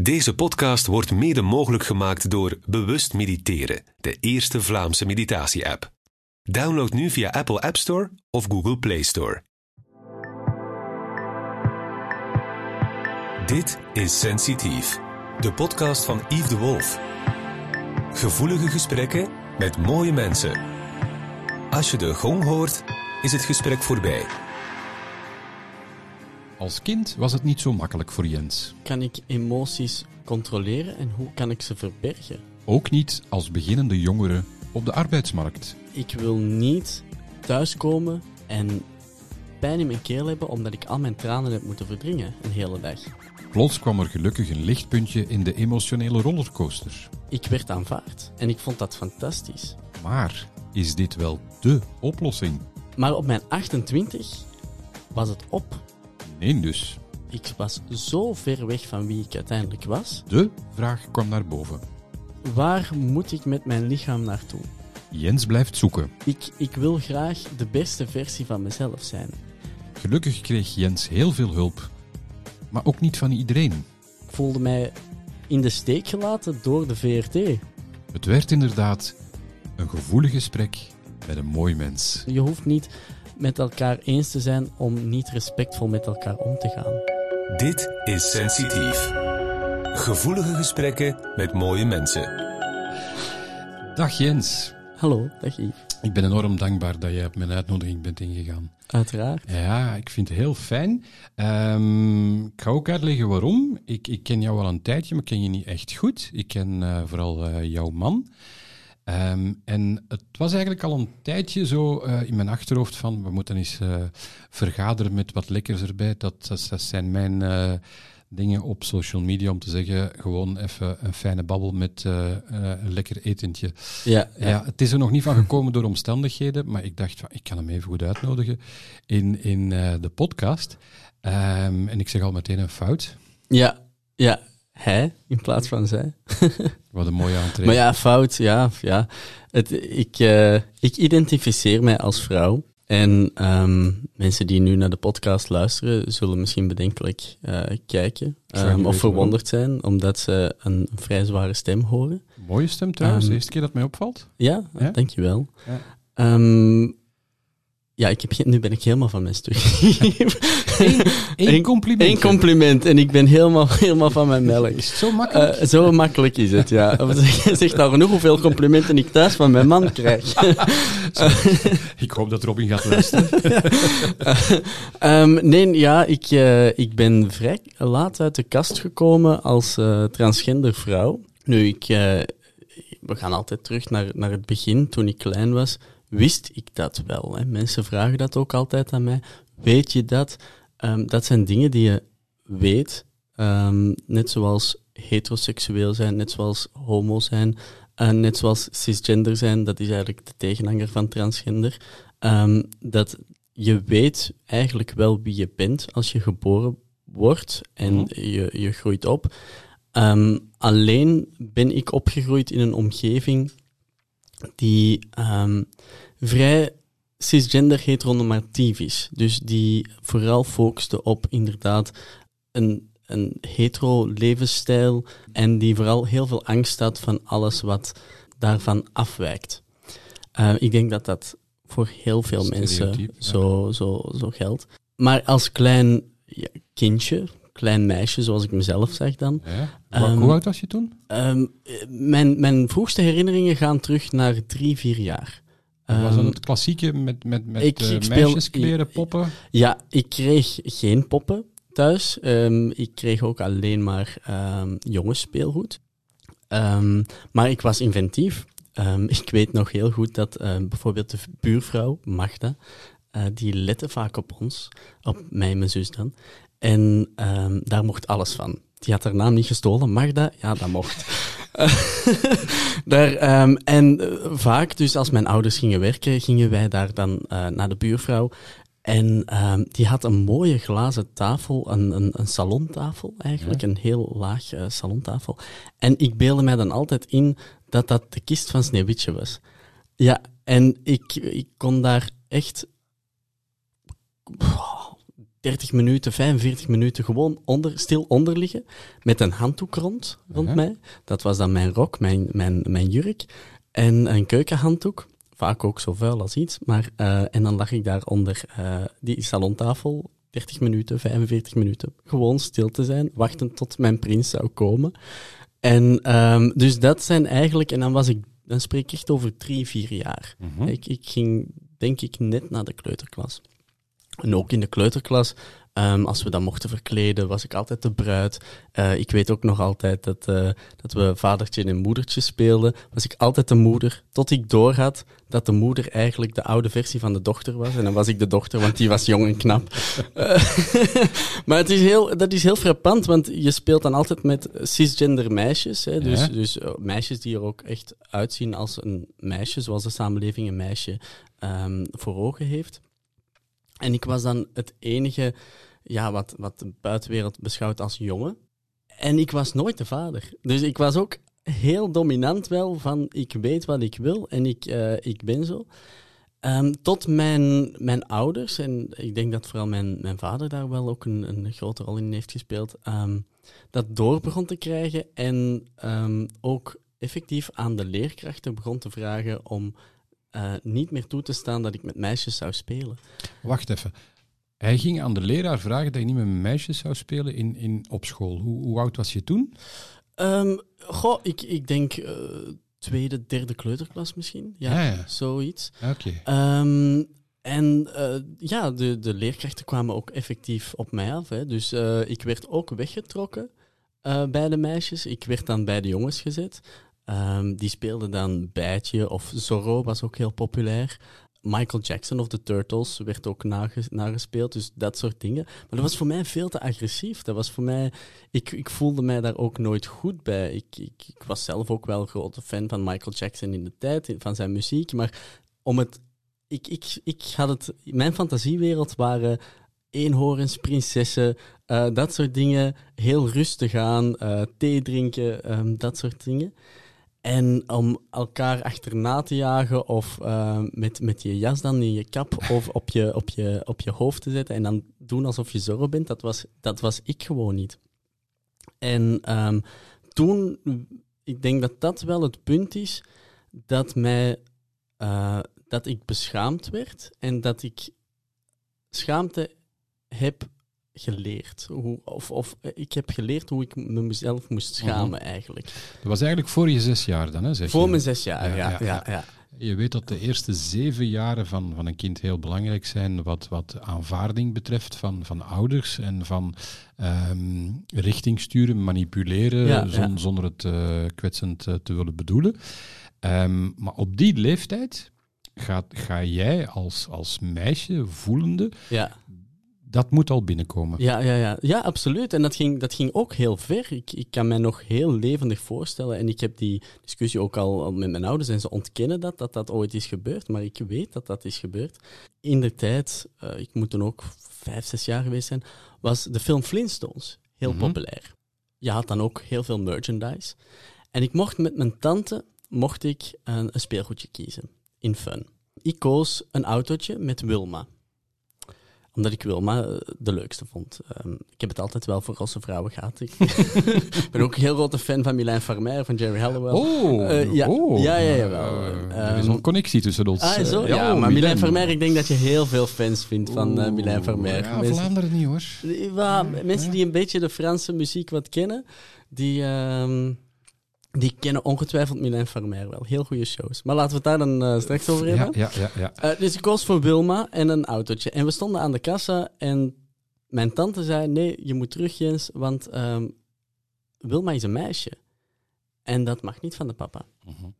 Deze podcast wordt mede mogelijk gemaakt door Bewust Mediteren, de eerste Vlaamse meditatie-app. Download nu via Apple App Store of Google Play Store. Dit is Sensitief, de podcast van Yves de Wolf. Gevoelige gesprekken met mooie mensen. Als je de gong hoort, is het gesprek voorbij. Als kind was het niet zo makkelijk voor Jens. Kan ik emoties controleren en hoe kan ik ze verbergen? Ook niet als beginnende jongere op de arbeidsmarkt. Ik wil niet thuiskomen en pijn in mijn keel hebben omdat ik al mijn tranen heb moeten verdringen een hele dag. Plots kwam er gelukkig een lichtpuntje in de emotionele rollercoaster. Ik werd aanvaard en ik vond dat fantastisch. Maar is dit wel dé oplossing? Maar op mijn 28 was het op. Nee dus. Ik was zo ver weg van wie ik uiteindelijk was. De vraag kwam naar boven. Waar moet ik met mijn lichaam naartoe? Jens blijft zoeken. Ik, ik wil graag de beste versie van mezelf zijn. Gelukkig kreeg Jens heel veel hulp. Maar ook niet van iedereen. Ik voelde mij in de steek gelaten door de VRT. Het werd inderdaad een gevoelig gesprek met een mooi mens. Je hoeft niet met elkaar eens te zijn om niet respectvol met elkaar om te gaan. Dit is Sensitief. Gevoelige gesprekken met mooie mensen. Dag Jens. Hallo, dag Yves. Ik ben enorm dankbaar dat jij op mijn uitnodiging bent ingegaan. Uiteraard. Ja, ik vind het heel fijn. Ehm, ik ga ook uitleggen waarom. Ik, ik ken jou al een tijdje, maar ik ken je niet echt goed. Ik ken eh, vooral eh, jouw man. Ehm, en het was eigenlijk al een tijdje zo eh, in mijn achterhoofd van we moeten eens eh, vergaderen met wat lekkers erbij. Dat, dat, dat zijn mijn eh, dingen op social media om te zeggen gewoon even een fijne babbel met een lekker etentje. Ja, Ja. het is er nog niet van gekomen door omstandigheden, maar ik dacht van ik kan hem even goed uitnodigen in, in de podcast. Ehm, en ik zeg al meteen een fout. ja, ja. Hij in plaats van zij. Wat een mooie aantreden. Maar ja, fout, ja. ja. Het, ik, eh, ik identificeer mij als vrouw. En ehm, mensen die nu naar de podcast luisteren, zullen misschien bedenkelijk eh, kijken. ehm, of verwonderd zijn, omdat ze een vrij zware stem horen. Mooie stem trouwens, Ehm, de eerste keer dat mij opvalt. Ja, Ja? dankjewel. Ja. Ja, ik heb geen, nu ben ik helemaal van mijn stuk. Eén Eén- compliment. Eén compliment en ik ben helemaal, helemaal van mijn melk. Zo makkelijk? Eh, zo makkelijk is het, ja. Je zegt nou genoeg hoeveel complimenten ik thuis van mijn man krijg. ik hoop dat Robin gaat luisteren. Ehm, nee, ja, ik, eh, ik ben vrij laat uit de kast gekomen als eh, transgender vrouw. Nu, ik, eh, we gaan altijd terug naar, naar het begin. Toen ik klein was, wist ik dat wel. Hè. Mensen vragen dat ook altijd aan mij. Weet je dat? Ehm, dat zijn dingen die je weet. Ehm, net zoals heteroseksueel zijn, net zoals homo zijn, en net zoals cisgender zijn. Dat is eigenlijk de tegenhanger van transgender. Ehm, dat je weet eigenlijk wel wie je bent als je geboren wordt en Mhm. je, je groeit op. Alleen ben ik opgegroeid in een omgeving die ehm, vrij cisgender heteronormatief is. Dus die vooral focuste op inderdaad een, een hetero levensstijl en die vooral heel veel angst had van alles wat daarvan afwijkt. Eh, ik denk dat dat voor heel veel mensen ja. zo, zo, zo geldt. Maar als klein ja, kindje, klein meisje zoals ik mezelf zag dan, Ja. Ehm, Hoe oud was je toen? Ehm, eh, mijn, mijn vroegste herinneringen gaan terug naar drie, vier jaar. was dat Ehm, het klassieke met, met, met ik- eh, ik speel- meisjeskleren, poppen? Ja, ik kreeg geen poppen thuis. Ehm, ik kreeg ook alleen maar ehm jongensspeelgoed. Ehm, maar ik was inventief. Ehm, ik weet nog heel goed dat ehm, bijvoorbeeld de buurvrouw, Magda, eh, die lette vaak op ons, op mij en mijn zus dan. En ehm, daar mocht alles van. Die had haar naam niet gestolen. Magda, ja, dat mocht. daar, ehm, en eh, vaak, dus als mijn ouders gingen werken, gingen wij daar dan eh, naar de buurvrouw. En ehm, die had een mooie glazen tafel, een, een, een salontafel eigenlijk, een heel laag eh, salontafel. En ik beelde mij dan altijd in dat dat de kist van Sneeuwwitje was. Ja, en ik, ik kon daar echt 30 minuten, 45 minuten gewoon onder, stil onder liggen. Met een handdoek rond, rond mij. Dat was dan mijn rok, mijn, mijn, mijn jurk. En een keukenhanddoek. Vaak ook zo vuil als iets. Maar, eh, en dan lag ik daar onder eh, die salontafel. 30 minuten, 45 minuten. Gewoon stil te zijn, wachten tot mijn prins zou komen. En ehm, dus dat zijn eigenlijk, en dan was ik, dan spreek ik echt over drie, vier jaar. Mhm. Ik, ik ging, denk ik, net naar de kleuterklas. En ook in de kleuterklas, ehm, als we dan mochten verkleden, was ik altijd de bruid. Eh, ik weet ook nog altijd dat, eh, dat we vadertje en moedertje speelden. Was ik altijd de moeder, tot ik doorhad dat de moeder eigenlijk de oude versie van de dochter was. En dan was ik de dochter, want die was jong en knap. Eh, maar het is heel, dat is heel frappant, want je speelt dan altijd met cisgender meisjes. Hè? Dus, Ja. dus meisjes die er ook echt uitzien als een meisje, zoals de samenleving een meisje ehm, voor ogen heeft. En ik was dan het enige ja, wat, wat de buitenwereld beschouwt als jongen. En ik was nooit de vader. Dus ik was ook heel dominant wel van ik weet wat ik wil en ik, eh, ik ben zo. Ehm, tot mijn, mijn ouders, en ik denk dat vooral mijn, mijn vader daar wel ook een, een grote rol in heeft gespeeld, ehm, dat door begon te krijgen en ehm, ook effectief aan de leerkrachten begon te vragen om eh, niet meer toe te staan dat ik met meisjes zou spelen. Wacht even. Hij ging aan de leraar vragen dat je niet met meisjes zou spelen in, in, op school. Hoe, hoe oud was je toen? Ehm, goh, ik, ik denk eh, tweede, derde kleuterklas misschien. Ja, ja. zoiets. Oké. Ehm, en eh, ja, de, de leerkrachten kwamen ook effectief op mij af. Hè. Dus ik werd ook weggetrokken bij de meisjes. Ik werd dan bij de jongens gezet. Ehm, die speelden dan Bijtje of Zorro was ook heel populair. Michael Jackson of The Turtles werd ook nage- nagespeeld, dus dat soort dingen. Maar dat was voor mij veel te agressief. Dat was voor mij... Ik, ik voelde mij daar ook nooit goed bij. Ik, ik, ik was zelf ook wel een grote fan van Michael Jackson in de tijd, van zijn muziek. Maar om het... Ik, ik, ik had het... Mijn fantasiewereld waren eenhoorns, prinsessen, eh, dat soort dingen. Heel rustig aan, eh, thee drinken, ehm, dat soort dingen. En om elkaar achterna te jagen of eh, met, met je jas dan in je kap of op je, op, je, op je hoofd te zetten en dan doen alsof je Zorro bent, dat was, dat was ik gewoon niet. En ehm, toen, ik denk dat dat wel het punt is dat, mij, eh, dat ik beschaamd werd en dat ik schaamte heb geleerd. Hoe, of, of eh, ik heb geleerd hoe ik me mezelf moest schamen eigenlijk. Dat was eigenlijk voor je zes jaar dan, hè? Zeg Voor je? mijn zes jaar, Ja, ja. ja, ja, ja. ja, Je weet dat de eerste zeven jaren van, van een kind heel belangrijk zijn wat, wat aanvaarding betreft van, van ouders en van ehm, richting sturen, manipuleren, Ja, zon- ja. zonder het eh, kwetsend eh, te willen bedoelen. Ehm, maar op die leeftijd gaat, ga jij als, als meisje voelende, ja. Dat moet al binnenkomen. Ja, ja, ja. ja absoluut. En dat ging, dat ging ook heel ver. Ik, ik kan mij nog heel levendig voorstellen. En ik heb die discussie ook al, met mijn ouders. En ze ontkennen dat, dat dat ooit is gebeurd. Maar ik weet dat dat is gebeurd. In de tijd, eh, ik moet toen ook vijf, zes jaar geweest zijn, was de film Flintstones heel Mhm. populair. Je had dan ook heel veel merchandise. En ik mocht met mijn tante mocht ik een, een speelgoedje kiezen. In Fun. Ik koos een autootje met Wilma omdat ik Wilma eh, de leukste vond. Ehm, ik heb het altijd wel voor rosse vrouwen gehad. Ik ben ook een heel grote fan van Milan Farmer, van Jerry Halliwell. Oh, Eh, ja. oh. Ja, ja, jawel. Eh, er is Ehm, een connectie tussen ons. Ah, zo? Ja, oh, maar Milan. Farmer, ik denk dat je heel veel fans vindt van eh Milan Farmer. Ja, Mensen- Vlaanderen niet hoor. Ja, mensen die een beetje de Franse muziek wat kennen, die, ehm, die kennen ongetwijfeld Milan Farmer wel. Heel goede shows. Maar laten we het daar dan eh, straks over hebben. Ja, ja, ja. ja. Eh, dus ik koos voor Wilma en een autootje. En we stonden aan de kassa en mijn tante zei, nee, je moet terug Jens, want ehm, Wilma is een meisje. En dat mag niet van de papa. Mhm.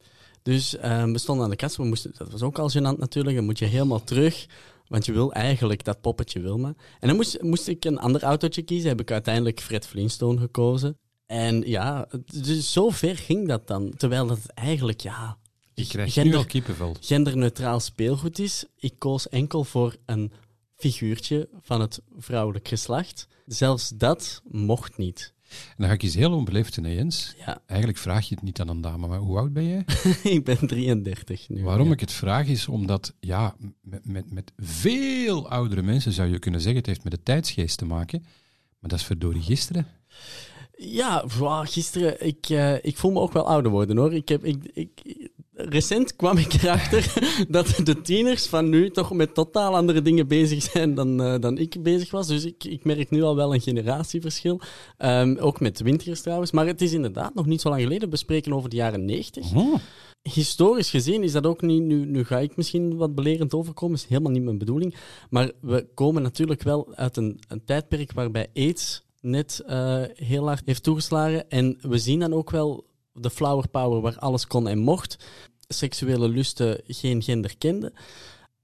Dus ehm, we stonden aan de kassa, we moesten, dat was ook al gênant natuurlijk, dan moet je helemaal terug, want je wil eigenlijk dat poppetje Wilma. En dan moest, moest ik een ander autootje kiezen, heb ik uiteindelijk Fred Flintstone gekozen. En ja, dus zo ver ging dat dan, terwijl dat eigenlijk, ja, gender- kippenvel. genderneutraal speelgoed is. Ik koos enkel voor een figuurtje van het vrouwelijk geslacht. Zelfs dat mocht niet. En dan ga ik iets heel onbeleefd hè, Jens. Ja, Eigenlijk vraag je het niet aan een dame, maar hoe oud ben je? ik ben 33 nu. Waarom ja. ik het vraag is omdat, ja, met, met, met veel oudere mensen zou je kunnen zeggen, het heeft met de tijdsgeest te maken. Maar dat is verdorie gisteren. Ja, wow, gisteren, ik, eh, ik voel me ook wel ouder worden hoor. Ik heb, ik, ik, recent kwam ik erachter dat de tieners van nu toch met totaal andere dingen bezig zijn dan, eh, dan ik bezig was. Dus ik, ik merk nu al wel een generatieverschil. Ehm, ook met winters trouwens. Maar het is inderdaad nog niet zo lang geleden. We spreken over de jaren 90. Oh. Historisch gezien is dat ook niet, nu, nu ga ik misschien wat belerend overkomen, is helemaal niet mijn bedoeling. Maar we komen natuurlijk wel uit een, een tijdperk waarbij AIDS net eh, heel hard heeft toegeslagen. En we zien dan ook wel de flower power waar alles kon en mocht, seksuele lusten geen gender kenden.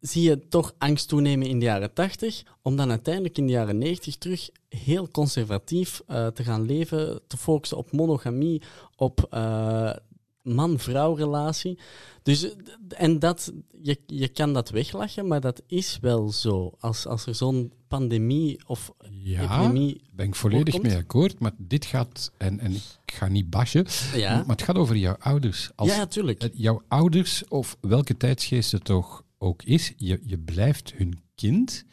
Zie je toch angst toenemen in de jaren 80, om dan uiteindelijk in de jaren 90 terug heel conservatief eh, te gaan leven, te focussen op monogamie, op eh, man-vrouw relatie. Dus, en dat, je, je kan dat weglachen, maar dat is wel zo. Als, als er zo'n pandemie of Ja, epidemie... ben ik volledig mee akkoord. Maar dit gaat, en, en ik ga niet bashen, Ja, maar het gaat over jouw ouders. Als, ja natuurlijk. jouw ouders, of welke tijdsgeest het toch ook is, je, je blijft hun kind.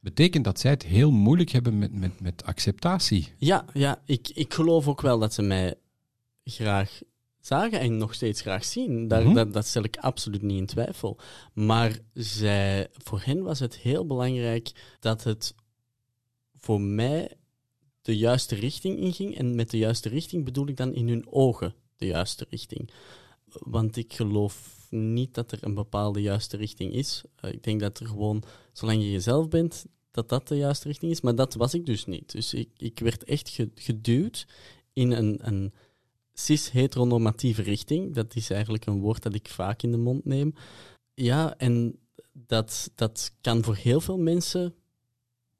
Betekent dat zij het heel moeilijk hebben met, met, met acceptatie. Ja, ja ik, ik geloof ook wel dat ze mij graag zagen en nog steeds graag zien. Daar, Mhm. dat, dat stel ik absoluut niet in twijfel. Maar zij, voor hen was het heel belangrijk dat het voor mij de juiste richting inging. En met de juiste richting bedoel ik dan in hun ogen de juiste richting. Want ik geloof niet dat er een bepaalde juiste richting is. Eh, ik denk dat er gewoon, zolang je jezelf bent, dat dat de juiste richting is. Maar dat was ik dus niet. Dus ik, ik werd echt ge- geduwd in een, een cis-heteronormatieve richting. Dat is eigenlijk een woord dat ik vaak in de mond neem. Ja, en dat, dat kan voor heel veel mensen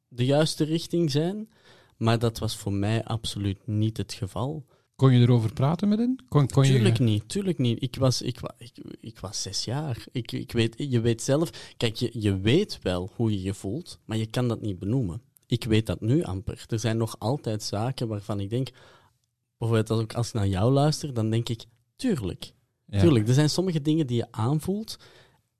de juiste richting zijn. Maar dat was voor mij absoluut niet het geval. Kon je erover praten met hen? Kon, kon Tuurlijk je... niet, tuurlijk niet. Ik was, ik, ik, ik was zes jaar. Ik, ik weet, je weet zelf... Kijk, je, je weet wel hoe je je voelt, maar je kan dat niet benoemen. Ik weet dat nu amper. Er zijn nog altijd zaken waarvan ik denk... Bijvoorbeeld als ik, als ik naar jou luister, dan denk ik... Tuurlijk, Ja. tuurlijk. Er zijn sommige dingen die je aanvoelt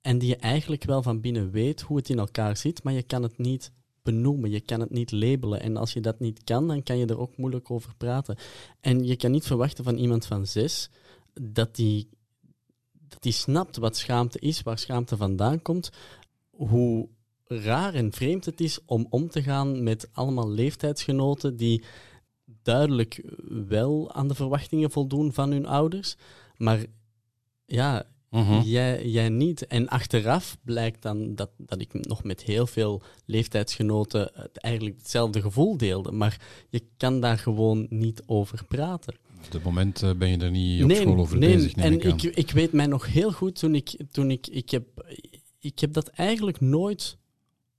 en die je eigenlijk wel van binnen weet hoe het in elkaar zit, maar je kan het niet benoemen, je kan het niet labelen. En als je dat niet kan, dan kan je er ook moeilijk over praten. En je kan niet verwachten van iemand van zes dat die, dat die snapt wat schaamte is, waar schaamte vandaan komt, hoe raar en vreemd het is om om te gaan met allemaal leeftijdsgenoten die duidelijk wel aan de verwachtingen voldoen van hun ouders, maar ja, Mhm. jij, jij niet. En achteraf blijkt dan dat, dat ik nog met heel veel leeftijdsgenoten het eigenlijk hetzelfde gevoel deelde, maar je kan daar gewoon niet over praten. Op dit moment eh, ben je er niet op school over bezig, neem en ik, ik weet mij nog heel goed toen ik, toen ik, ik heb, ik heb dat eigenlijk nooit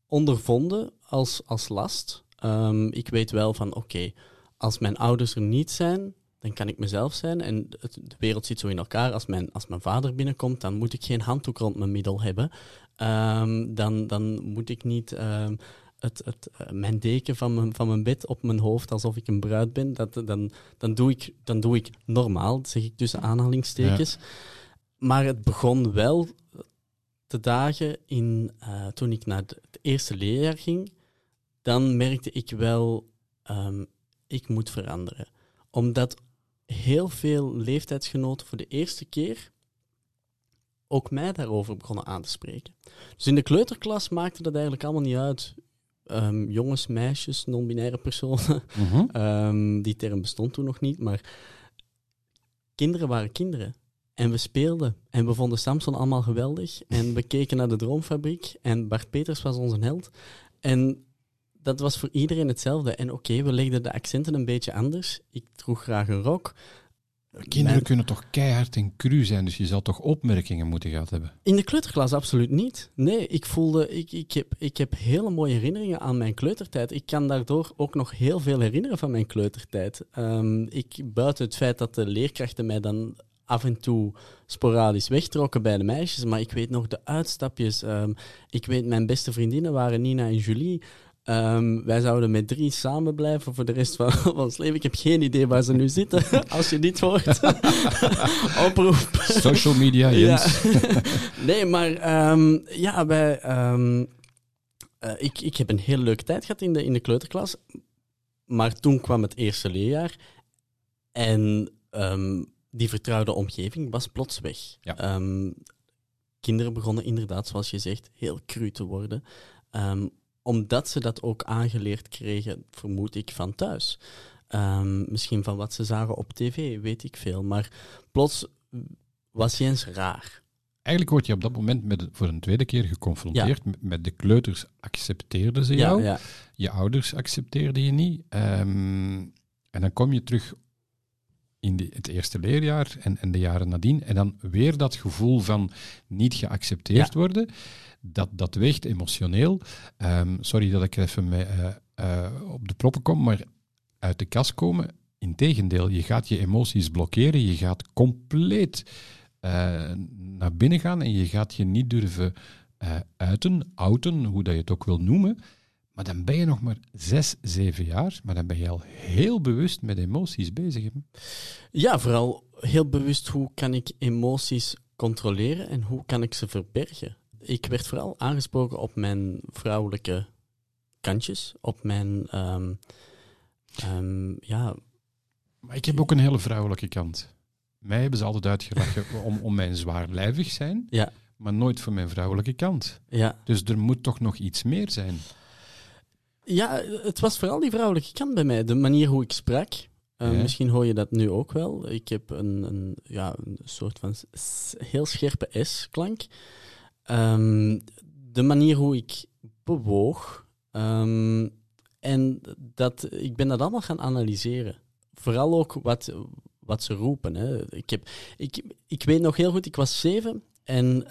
ondervonden als, als last. Ehm, ik weet wel van, oké, als mijn ouders er niet zijn, dan kan ik mezelf zijn. En het, de wereld zit zo in elkaar. Als mijn, als mijn vader binnenkomt, dan moet ik geen handdoek rond mijn middel hebben. Ehm, dan, dan moet ik niet ehm, het, het, eh, mijn deken van mijn, van mijn bed op mijn hoofd alsof ik een bruid ben. Dat, dan, dan, doe ik, dan doe ik normaal, zeg ik tussen aanhalingstekens. Maar het begon wel te dagen in, eh, toen ik naar het eerste leerjaar ging. Dan merkte ik wel, ehm, ik moet veranderen. Omdat heel veel leeftijdsgenoten voor de eerste keer ook mij daarover begonnen aan te spreken. Dus in de kleuterklas maakte dat eigenlijk allemaal niet uit. Ehm, jongens, meisjes, non-binaire personen. Mhm. Ehm, die term bestond toen nog niet, maar kinderen waren kinderen. En we speelden. En we vonden Samson allemaal geweldig. En we keken naar de Droomfabriek. En Bart Peters was onze held. En dat was voor iedereen hetzelfde. En oké, we legden de accenten een beetje anders. Ik droeg graag een rok. Kinderen Mijn- kunnen toch keihard en cru zijn, dus je zal toch opmerkingen moeten gehad hebben. In de kleuterklas absoluut niet. Nee, ik voelde, ik, ik, heb, ik heb hele mooie herinneringen aan mijn kleutertijd. Ik kan daardoor ook nog heel veel herinneren van mijn kleutertijd. Ehm, ik, buiten het feit dat de leerkrachten mij dan af en toe sporadisch wegtrokken bij de meisjes, maar ik weet nog de uitstapjes. Ehm, ik weet, mijn beste vriendinnen waren Nina en Julie. Ehm, wij zouden met drie samen blijven voor de rest van, van ons leven. Ik heb geen idee waar ze nu zitten, als je dit hoort. Oproep. Social media, Jens. Ja. nee, maar ehm, ja, wij, ehm, eh, ik, ik heb een hele leuke tijd gehad in de, in de kleuterklas. Maar toen kwam het eerste leerjaar. En die vertrouwde omgeving was plots weg. Ja. Kinderen begonnen inderdaad, zoals je zegt, heel cru te worden. Omdat ze dat ook aangeleerd kregen, vermoed ik, van thuis. Ehm, misschien van wat ze zagen op tv, weet ik veel. Maar plots was Jens raar. Eigenlijk word je op dat moment met, voor een tweede keer geconfronteerd met, met de kleuters. Accepteerden ze jou? ja. Je ouders accepteerden je niet. Ehm, en dan kom je terug in de, het eerste leerjaar en, en de jaren nadien. En dan weer dat gevoel van niet geaccepteerd Ja. worden. Dat, dat weegt emotioneel. Ehm, sorry dat ik even eh, eh, op de proppen kom, maar uit de kast komen. Integendeel, je gaat je emoties blokkeren. Je gaat compleet eh, naar binnen gaan en je gaat je niet durven uiten, outen, hoe dat je het ook wil noemen. Maar dan ben je nog maar zes, zeven jaar, maar dan ben je al heel bewust met emoties bezig. Ja, vooral heel bewust hoe kan ik emoties controleren en hoe kan ik ze verbergen. Ik werd vooral aangesproken op mijn vrouwelijke kantjes, op mijn, ehm, ehm, ja, Maar ik heb ook een hele vrouwelijke kant. Mij hebben ze altijd uitgelachen om, om mijn zwaarlijvig zijn, ja, maar nooit voor mijn vrouwelijke kant. ja. Dus er moet toch nog iets meer zijn. Ja, het was vooral die vrouwelijke kant bij mij. De manier hoe ik sprak. Uh, Ja. Misschien hoor je dat nu ook wel. Ik heb een, een, ja, een soort van heel scherpe S-klank. Ehm, de manier hoe ik bewoog. ehm, en dat, ik ben dat allemaal gaan analyseren. Vooral ook wat, wat ze roepen. Hè. Ik, heb, ik, ik weet nog heel goed, ik was zeven en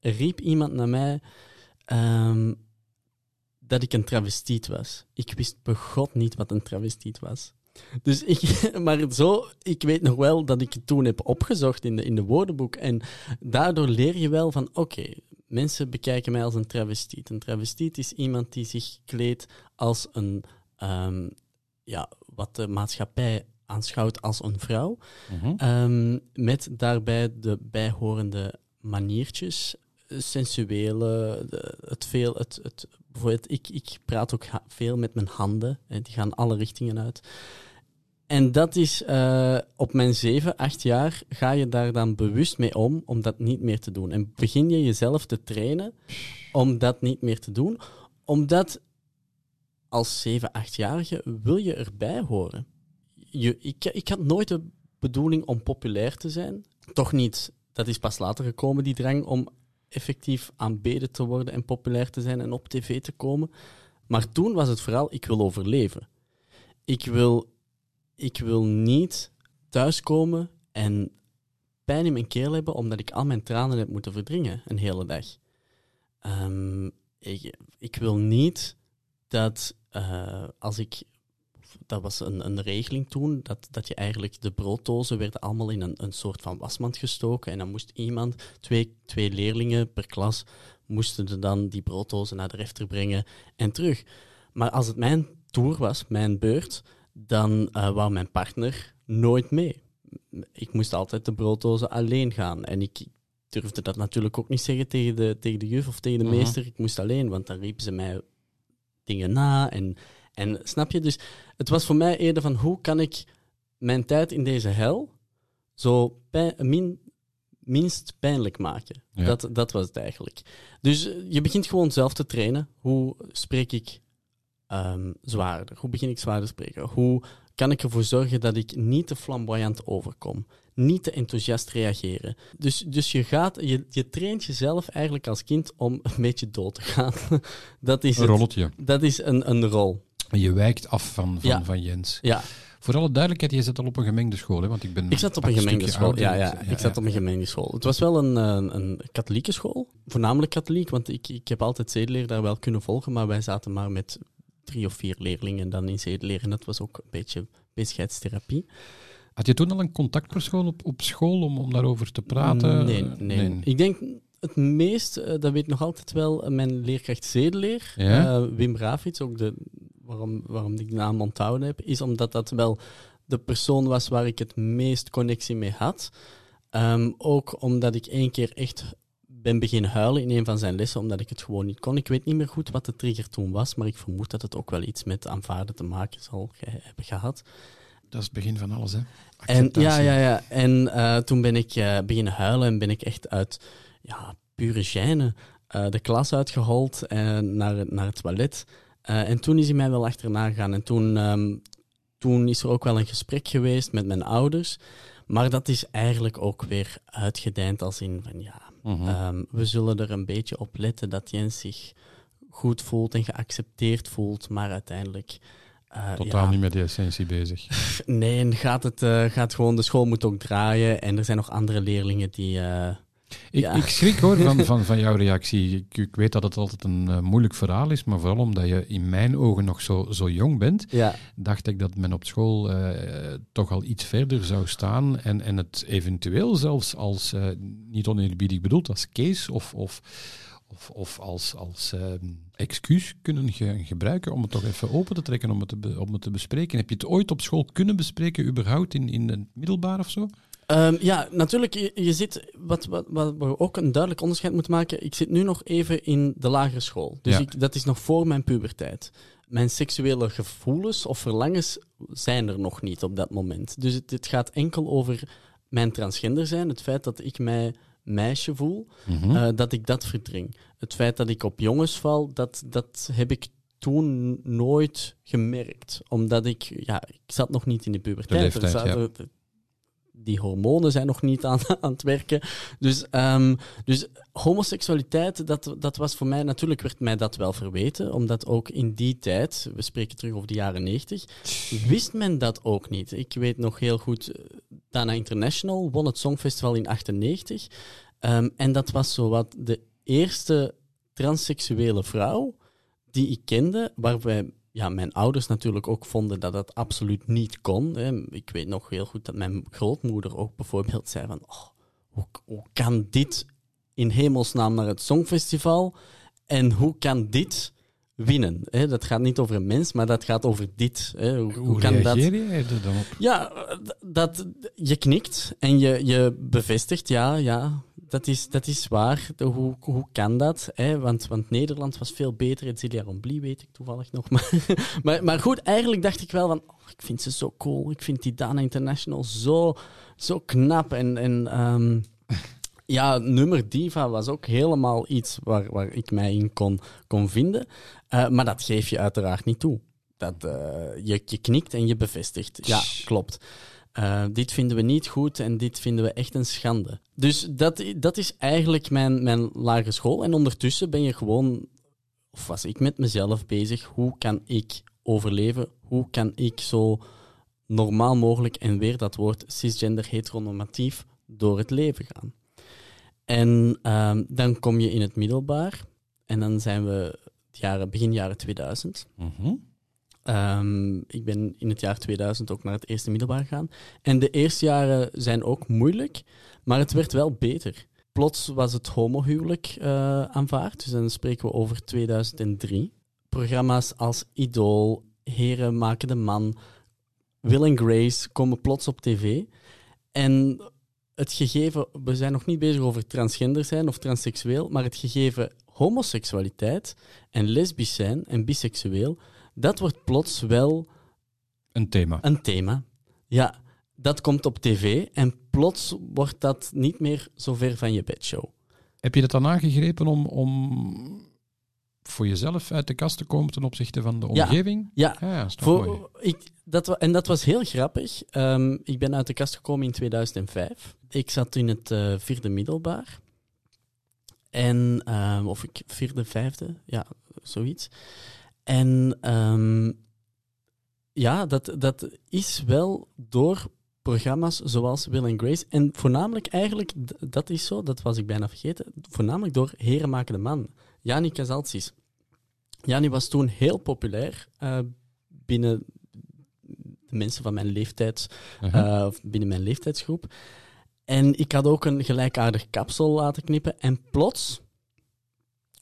er riep iemand naar mij dat ik een travestiet was. Ik wist begot niet wat een travestiet was. Dus ik, maar zo, ik weet nog wel dat ik het toen heb opgezocht in de, in de woordenboek. En daardoor leer je wel van, oké, mensen bekijken mij als een travestiet. Een travestiet is iemand die zich kleedt als een, ehm, ja, wat de maatschappij aanschouwt als een vrouw. Mhm. Ehm, met daarbij de bijhorende maniertjes, sensuele, de- het veel, het, het, bijvoorbeeld, ik, ik praat ook veel met mijn handen, hè, die gaan alle richtingen uit. En dat is eh, op mijn zeven, acht jaar ga je daar dan bewust mee om, om dat niet meer te doen. En begin je jezelf te trainen om dat niet meer te doen, omdat als zeven, achtjarige wil je erbij horen. Je, ik, ik had nooit de bedoeling om populair te zijn. Toch niet, dat is pas later gekomen, die drang om effectief aanbeden te worden en populair te zijn en op tv te komen. Maar toen was het vooral, ik wil overleven. Ik wil, ik wil niet thuiskomen en pijn in mijn keel hebben omdat ik al mijn tranen heb moeten verdringen een hele dag. Ehm, ik, ik wil niet dat eh, als ik dat was een, een regeling toen, dat, dat je eigenlijk de brooddozen werden allemaal in een, een soort van wasmand gestoken en dan moest iemand, twee, twee leerlingen per klas, moesten dan die brooddozen naar de refter brengen en terug. Maar als het mijn tour was, mijn beurt, dan eh wou mijn partner nooit mee. Ik moest altijd de brooddozen alleen gaan en ik durfde dat natuurlijk ook niet zeggen tegen de, tegen de juf of tegen de Mhm. meester. Ik moest alleen, want dan riepen ze mij dingen na en en snap je? Dus het was voor mij eerder van hoe kan ik mijn tijd in deze hel zo pijn- min, minst pijnlijk maken. Ja. Dat, dat was het eigenlijk. Dus je begint gewoon zelf te trainen. Hoe spreek ik ehm, zwaarder? Hoe begin ik zwaarder spreken? Hoe kan ik ervoor zorgen dat ik niet te flamboyant overkom? Niet te enthousiast reageren. Dus, dus je, gaat, je, je traint jezelf eigenlijk als kind om een beetje dood te gaan. dat is, Een het. rolletje. Dat is een, een rol. Je wijkt af van, van, Ja. van Jens. Ja, Voor alle duidelijkheid, je zit al op een gemengde school, hè? want ik ben ik zat op een gemengde school. ouder. Ja, ja, ik zat op een gemengde school. Het was wel een, eh, een katholieke school, voornamelijk katholiek, want ik, ik heb altijd zedeleer daar wel kunnen volgen, maar wij zaten maar met drie of vier leerlingen dan in zedeleer en dat was ook een beetje bezigheidstherapie. Had je toen al een contactpersoon op, op school om, om daarover te praten? Nee, nee. Ik denk, het meest, eh, dat weet nog altijd wel, eh, mijn leerkracht zedeleer, Ja? eh, Wim Bravits, ook de, waarom, waarom ik de naam onthouden heb, is omdat dat wel de persoon was waar ik het meest connectie mee had. Ehm, ook omdat ik één keer echt ben beginnen huilen in een van zijn lessen, omdat ik het gewoon niet kon. Ik weet niet meer goed wat de trigger toen was, maar ik vermoed dat het ook wel iets met aanvaarden te maken zal hebben gehad. Dat is het begin van alles, hè? En, ja, ja, ja. En eh, toen ben ik eh, beginnen huilen en ben ik echt uit ja, pure gêne eh, de klas uitgehold en naar, het- naar het toilet. En toen is hij mij wel achterna gegaan. En toen, ehm, toen is er ook wel een gesprek geweest met mijn ouders. Maar dat is eigenlijk ook weer uitgedijnd als in van ja, Mhm. ehm, we zullen er een beetje op letten dat Jens zich goed voelt en geaccepteerd voelt. Maar uiteindelijk... eh, Totaal ja, niet met die essentie bezig. Nee, en gaat het eh, gaat gewoon, de school moet ook draaien en er zijn nog andere leerlingen die. eh, Ik, Ja. ik schrik hoor van, van, van jouw reactie. Ik, ik weet dat het altijd een eh, moeilijk verhaal is, maar vooral omdat je in mijn ogen nog zo, zo jong bent, ja, dacht ik dat men op school eh, toch al iets verder zou staan en, en het eventueel zelfs als, eh, niet oneerbiedig bedoeld, als case of, of, of, of als, als excuus kunnen ge- gebruiken om het toch even open te trekken, om het te, om het te bespreken. Heb je het ooit op school kunnen bespreken, überhaupt in, in het middelbaar of zo? Ehm, ja, natuurlijk, je, je zit, wat, wat, wat we ook een duidelijk onderscheid moeten maken, ik zit nu nog even in de lagere school. Dus Ja. ik, dat is nog voor mijn puberteit. Mijn seksuele gevoelens of verlangens zijn er nog niet op dat moment. Dus het, het gaat enkel over mijn transgender zijn, het feit dat ik mij meisje voel, Mhm. eh, dat ik dat verdring. Het feit dat ik op jongens val, dat, dat heb ik toen nooit gemerkt. Omdat ik, ja, ik zat nog niet in de puberteit. leeftijd, Er zaten- Die hormonen zijn nog niet aan, aan het werken. Dus, ehm, dus homoseksualiteit, dat, dat was voor mij, natuurlijk werd mij dat wel verweten. Omdat ook in die tijd, we spreken terug over de jaren 90, wist men dat ook niet. Ik weet nog heel goed, eh, Dana International won het Songfestival in 98. Ehm, en dat was zo wat de eerste transseksuele vrouw die ik kende, waarbij ja, mijn ouders natuurlijk ook vonden dat dat absoluut niet kon. Hè. Ik weet nog heel goed dat mijn grootmoeder ook bijvoorbeeld zei van, oh, hoe, hoe kan dit in hemelsnaam naar het Songfestival en hoe kan dit winnen? Hè? Dat gaat niet over een mens, maar dat gaat over dit. Hè? Hoe, hoe Hoe kan dat? reageer jij er dan op? Ja, dat, je knikt en je, je bevestigt, ja, ja, dat is, dat is waar. De- hoe, hoe kan dat? Hè? Want, want Nederland was veel beter. Het Celia Rombly weet ik toevallig nog. Maar, maar, maar goed, eigenlijk dacht ik wel van, oh, ik vind ze zo cool. Ik vind die Dana International zo, zo knap. En, en ehm, ja, nummer diva was ook helemaal iets waar, waar ik mij in kon, kon vinden. Eh, maar dat geef je uiteraard niet toe. Dat, eh, je, je knikt en je bevestigt. Ja, klopt. Eh, dit vinden we niet goed en dit vinden we echt een schande. Dus dat, dat is eigenlijk mijn, mijn lagere school. En ondertussen ben je gewoon, of was ik met mezelf bezig, hoe kan ik overleven? Hoe kan ik zo normaal mogelijk, en weer dat woord cisgender heteronormatief, door het leven gaan? En ehm, dan kom je in het middelbaar en dan zijn we het jaren, begin jaren 2000. Mhm. Ehm, ik ben in het jaar 2000 ook naar het eerste middelbaar gegaan. En de eerste jaren zijn ook moeilijk, maar het werd wel beter. Plots was het homohuwelijk eh aanvaard, dus dan spreken we over 2003. Programma's als Idol, Heren maken de man, Will and Grace komen plots op tv. En het gegeven, we zijn nog niet bezig over transgender zijn of transseksueel, maar het gegeven homoseksualiteit en lesbisch zijn en biseksueel, dat wordt plots wel Een thema. een thema. Ja, dat komt op tv en plots wordt dat niet meer zo ver van je bedshow. Heb je dat dan aangegrepen om, om voor jezelf uit de kast te komen ten opzichte van de omgeving? Ja, Ja, ja mooi. Voor, ik, dat, en dat was heel grappig. Ehm, ik ben uit de kast gekomen in 2005. Ik zat in het eh, vierde middelbaar. En, ehm, of ik vierde, vijfde, ja, zoiets. En ehm, ja, dat, dat is wel door programma's zoals Will and Grace. En voornamelijk eigenlijk, dat is zo, dat was ik bijna vergeten, voornamelijk door Heren maken de man. Jani Kazaltsis. Jani was toen heel populair eh, binnen de mensen van mijn leeftijd, Uh-huh. binnen mijn leeftijdsgroep. En ik had ook een gelijkaardig kapsel laten knippen. En plots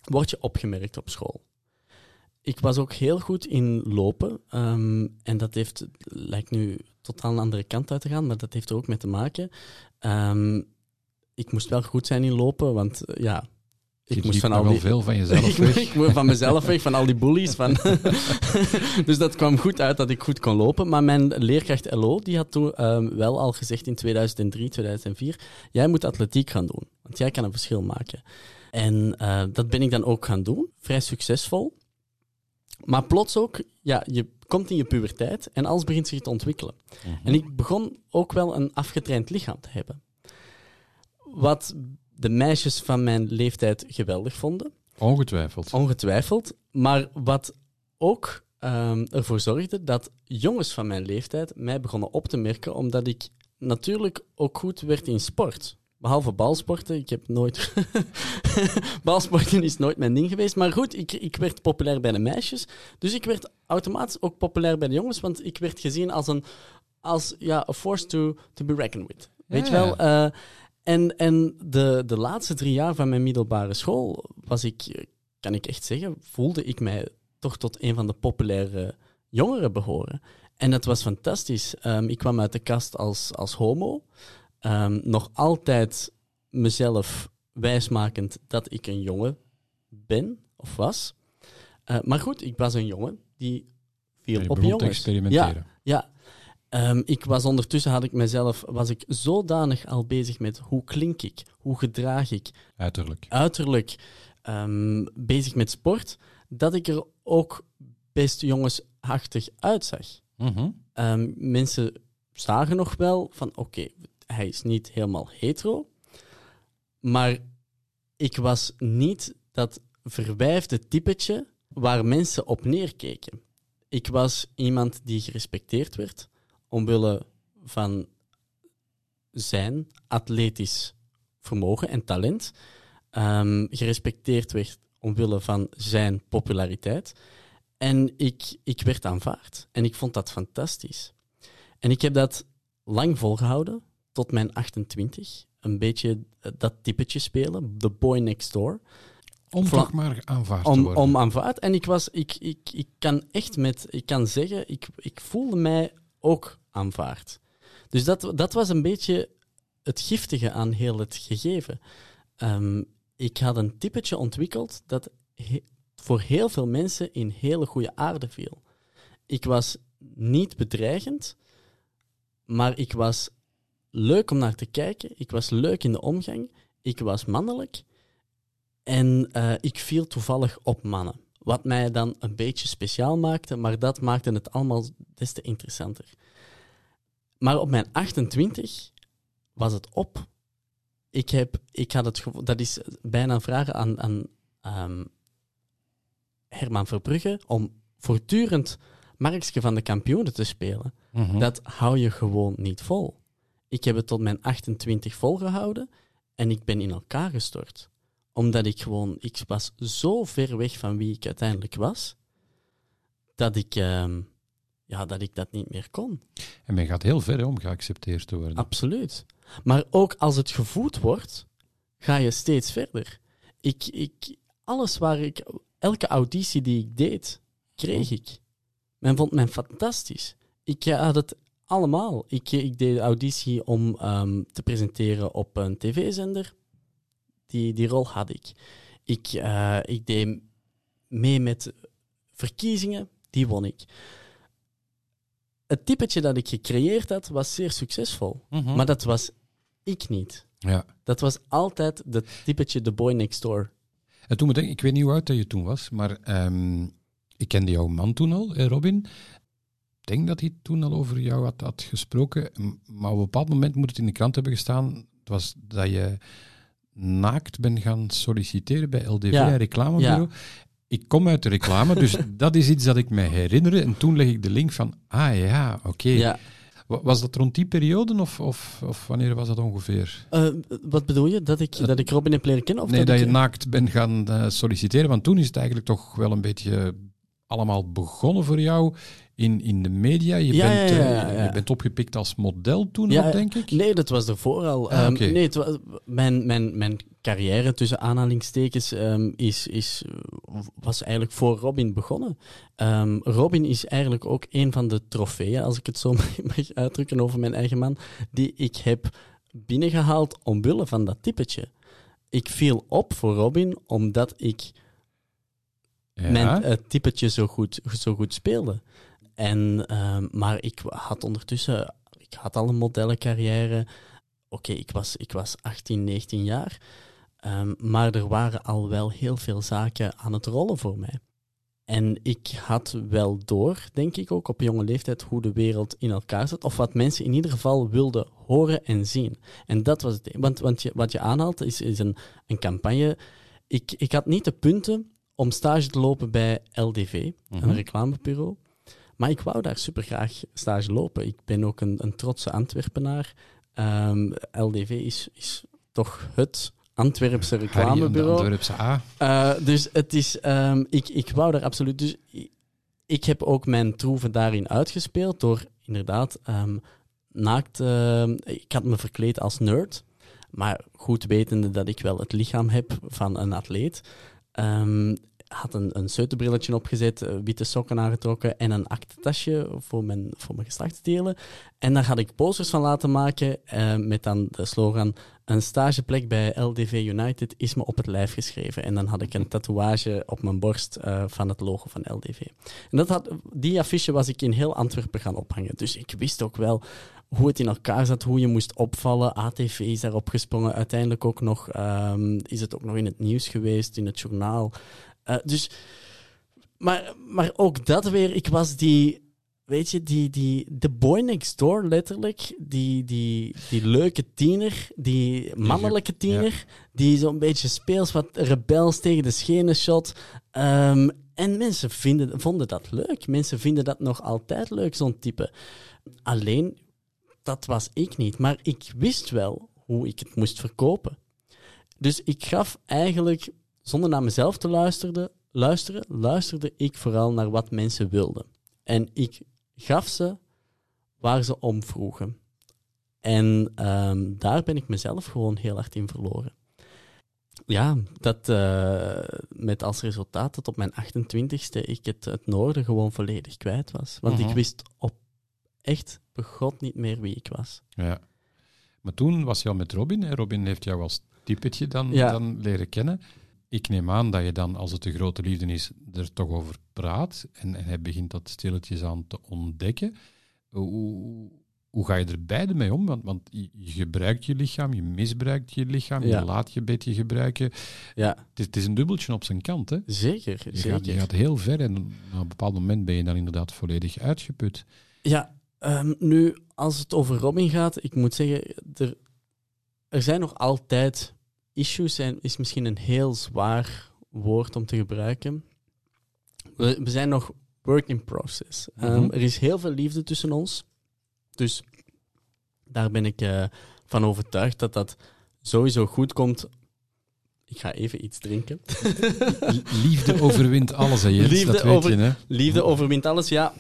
word je opgemerkt op school. Ik was ook heel goed in lopen. ehm, en dat heeft, lijkt nu totaal een andere kant uit te gaan, maar dat heeft er ook mee te maken. Ehm, ik moest wel goed zijn in lopen, want eh, ja, ik moest van al die... veel van jezelf ik, weg. ik moest van mezelf weg, van al die bullies. Van dus dat kwam goed uit dat ik goed kon lopen. Maar mijn leerkracht LO, die had toen ehm, wel al gezegd in 2003, 2004, jij moet atletiek gaan doen, want jij kan een verschil maken. En eh, dat ben ik dan ook gaan doen, vrij succesvol. Maar plots ook, ja, je komt in je puberteit en alles begint zich te ontwikkelen. En ik begon ook wel een afgetraind lichaam te hebben. Wat de meisjes van mijn leeftijd geweldig vonden. Ongetwijfeld. Ongetwijfeld. Maar wat ook ehm, ervoor zorgde dat jongens van mijn leeftijd mij begonnen op te merken, omdat ik natuurlijk ook goed werd in sport. Behalve balsporten. Ik heb nooit. balsporten is nooit mijn ding geweest. Maar goed, ik, ik werd populair bij de meisjes. Dus ik werd automatisch ook populair bij de jongens, want ik werd gezien als een. Als, ja, a force to, to be reckoned with. Weet je Ja, wel? eh, en en de, de laatste drie jaar van mijn middelbare school was ik, eh, kan ik echt zeggen, voelde ik mij toch tot een van de populaire jongeren behoren. En dat was fantastisch. Ehm, ik kwam uit de kast als, als homo. Ehm, nog altijd mezelf wijsmakend dat ik een jongen ben of was. Eh, maar goed, ik was een jongen die viel Je op jongens. experimenteren. Ja. Ehm, ik was ondertussen had ik mezelf was ik zodanig al bezig met hoe klink ik, hoe gedraag ik, Uiterlijk. uiterlijk ehm, bezig met sport, dat ik er ook best jongensachtig uitzag. Mhm. Ehm, mensen zagen nog wel van oké, hij is niet helemaal hetero, maar ik was niet dat verwijfde typetje waar mensen op neerkeken. Ik was iemand die gerespecteerd werd omwille van zijn atletisch vermogen en talent, ehm, gerespecteerd werd omwille van zijn populariteit. En ik, ik werd aanvaard. En ik vond dat fantastisch. En ik heb dat lang volgehouden, tot mijn 28. Een beetje dat typetje spelen, the boy next door. Om toch maar aanvaard te worden. om aanvaard. En ik was, ik, ik, ik kan echt met, ik kan zeggen, ik, ik voelde mij ook aanvaard. Dus dat, dat was een beetje het giftige aan heel het gegeven. Ehm, ik had een typetje ontwikkeld dat voor heel veel mensen in hele goede aarde viel. Ik was niet bedreigend, maar ik was leuk om naar te kijken. Ik was leuk in de omgang. Ik was mannelijk. En eh, ik viel toevallig op mannen. Wat mij dan een beetje speciaal maakte, maar dat maakte het allemaal des te interessanter. Maar op mijn 28 was het op. Ik, heb, ik had het gevoel, dat is bijna vraag aan, aan ehm, Herman Verbrugge, om voortdurend Markske van de kampioenen te spelen. Mhm. Dat hou je gewoon niet vol. Ik heb het tot mijn 28 volgehouden en ik ben in elkaar gestort. Omdat ik gewoon, ik was zo ver weg van wie ik uiteindelijk was, dat ik, ehm, ja, dat, ik dat niet meer kon. En men gaat heel ver om geaccepteerd te worden. Absoluut. Maar ook als het gevoed wordt, ga je steeds verder. Ik, ik, alles waar ik, elke auditie die ik deed, kreeg ik. Men vond mij fantastisch. Ik eh, had het allemaal. Ik, ik deed de auditie om ehm, te presenteren op een tv-zender. Die, die rol had ik. Ik, eh, ik deed mee met verkiezingen. Die won ik. Het typetje dat ik gecreëerd had, was zeer succesvol. Mhm. Maar dat was ik niet. Ja. Dat was altijd dat typetje The Boy Next Door. En toen me denken, ik weet niet hoe oud dat je toen was, maar ehm, ik kende jouw man toen al, eh, Robin. Ik denk dat hij toen al over jou had, had gesproken. Maar op een bepaald moment moet het in de krant hebben gestaan. Het was dat je naakt bent gaan solliciteren bij LDV, Ja. reclamebureau. Ik kom uit de reclame, dus dat is iets dat ik mij herinner. En toen leg ik de link van, ah ja, oké. Ja. Wa- Was dat rond die periode of, of, of wanneer was dat ongeveer? Eh, wat bedoel je? Dat ik, dat ik Robin heb leren kennen? Of nee, dat, dat ik, je naakt bent gaan eh, solliciteren. Want toen is het eigenlijk toch wel een beetje allemaal begonnen voor jou in, in de media. Je, Ja, bent, ja, ja, eh, je bent opgepikt als model toen nog, denk ik. Nee, dat was ervoor al. Ah, Ehm. Nee, het wa- mijn, mijn, mijn carrière tussen aanhalingstekens ehm, is, is, was eigenlijk voor Robin begonnen. Ehm, Robin is eigenlijk ook een van de trofeeën, als ik het zo mag uitdrukken over mijn eigen man, die ik heb binnengehaald omwille van dat typetje. Ik viel op voor Robin omdat ik Ja. mijn eh, typetje zo goed, zo goed speelde. En, ehm, maar ik had ondertussen, ik had al een modellencarrière. Oké, ik, was, ik was 18, 19 jaar. Ehm, maar er waren al wel heel veel zaken aan het rollen voor mij. En ik had wel door, denk ik ook op jonge leeftijd, hoe de wereld in elkaar zat. Of wat mensen in ieder geval wilden horen en zien. En dat was het. Want, want je, wat je aanhaalt is, is een, een campagne. Ik, ik had niet de punten om stage te lopen bij LDV, Mhm. een reclamebureau. Maar ik wou daar super graag stage lopen. Ik ben ook een, een trotse Antwerpenaar. Ehm, LDV is, is toch het Antwerpse reclamebureau. Antwerpse A. Eh, dus het is, ehm, ik, ik wou daar absoluut. Dus ik heb ook mijn troeven daarin uitgespeeld door inderdaad ehm, naakt. ehm, ik had me verkleed als nerd, maar goed wetende dat ik wel het lichaam heb van een atleet. ehm, had een, een opgezet, eh, witte sokken aangetrokken en een aktentasje voor mijn, voor mijn geslachtsdelen. En daar had ik posters van laten maken eh, met dan de slogan een stageplek bij LDV United is me op het lijf geschreven. En dan had ik een tatoeage op mijn borst eh, van het logo van LDV. En dat had, die affiche was ik in heel Antwerpen gaan ophangen. Dus ik wist ook wel hoe het in elkaar zat, hoe je moest opvallen. ATV is daarop gesprongen. Uiteindelijk ook nog, ehm, is het ook nog in het nieuws geweest, in het journaal. Eh, dus, maar, maar ook dat weer, ik was die weet je, die, die, de boy next door, letterlijk, die, die, die leuke tiener, die mannelijke tiener, die zo'n beetje speels wat rebels tegen de schenen shot. Ehm, en mensen vinden, vonden dat leuk. Mensen vinden dat nog altijd leuk, zo'n type. Alleen, dat was ik niet. Maar ik wist wel hoe ik het moest verkopen. Dus ik gaf eigenlijk, zonder naar mezelf te luisteren, luisteren, luisterde ik vooral naar wat mensen wilden. En ik gaf ze waar ze om vroegen. En ehm, daar ben ik mezelf gewoon heel hard in verloren. Ja, dat eh, met als resultaat dat op mijn 28ste ik het, het noorden gewoon volledig kwijt was. Want Mhm. ik wist op echt begot niet meer wie ik was. Ja. Maar toen was je al met Robin. Hè? Robin heeft jou als typetje dan, Ja. dan leren kennen. Ik neem aan dat je dan, als het de grote liefde is, er toch over praat. En, en hij begint dat stilletjes aan te ontdekken. Hoe, hoe ga je er beide mee om? Want, want je gebruikt je lichaam, je misbruikt je lichaam, Ja. je laat je beetje gebruiken. Ja, Het is, het is een dubbeltje op zijn kant. Hè? zeker. Je, zeker. gaat, je gaat heel ver en op een bepaald moment ben je dan inderdaad volledig uitgeput. Ja, ehm, nu, als het over Robin gaat, ik moet zeggen, er, er zijn nog altijd issues, zijn, is misschien een heel zwaar woord om te gebruiken. We, we zijn nog work in process. Ehm, Mhm. er is heel veel liefde tussen ons, dus daar ben ik eh, van overtuigd dat dat sowieso goed komt. Ik ga even iets drinken. Liefde overwint alles, hè Jens, Liefde dat weet je. Hè? Liefde overwint alles, ja.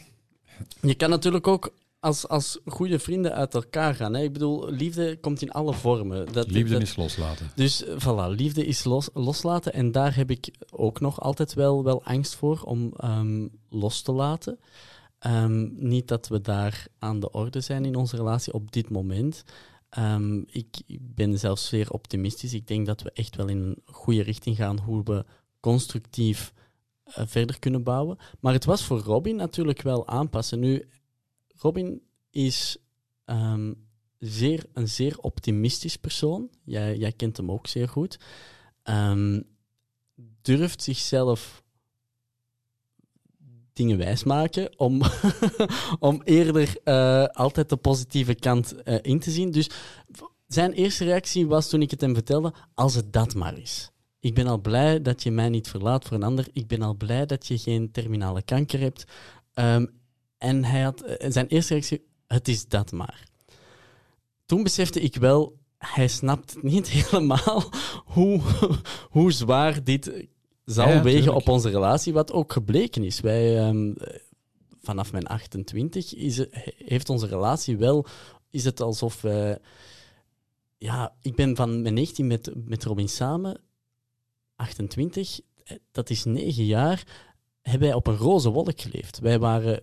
Je kan natuurlijk ook als, als goede vrienden uit elkaar gaan. Hè. Ik bedoel, liefde komt in alle vormen. Dat, Liefde dat- is loslaten. Dus eh, voilà, liefde is los, loslaten. En daar heb ik ook nog altijd wel, wel angst voor om ehm, los te laten. Ehm, niet dat we daar aan de orde zijn in onze relatie op dit moment. Ehm, ik, ik ben zelfs zeer optimistisch. Ik denk dat we echt wel in een goede richting gaan hoe we constructief eh, verder kunnen bouwen. Maar het was voor Robin natuurlijk wel aanpassen. Nu, Robin is ehm, zeer, een zeer optimistisch persoon. Jij, jij kent hem ook zeer goed. Ehm, durft zichzelf dingen wijsmaken om, om eerder eh, altijd de positieve kant eh, in te zien. Dus zijn eerste reactie was toen ik het hem vertelde, als het dat maar is. Ik ben al blij dat je mij niet verlaat voor een ander. Ik ben al blij dat je geen terminale kanker hebt. Ehm, en hij had eh, zijn eerste reactie, het is dat maar. Toen besefte ik wel, hij snapt niet helemaal hoe, hoe zwaar dit zal Ja, wegen tuurlijk. op onze relatie, wat ook gebleken is. Wij, ehm, vanaf mijn 28 is, het- heeft onze relatie wel, is het alsof we, ja, ik ben van mijn 19 met, met Robin samen, 28, eh, dat is negen jaar, hebben wij op een roze wolk geleefd. Wij waren,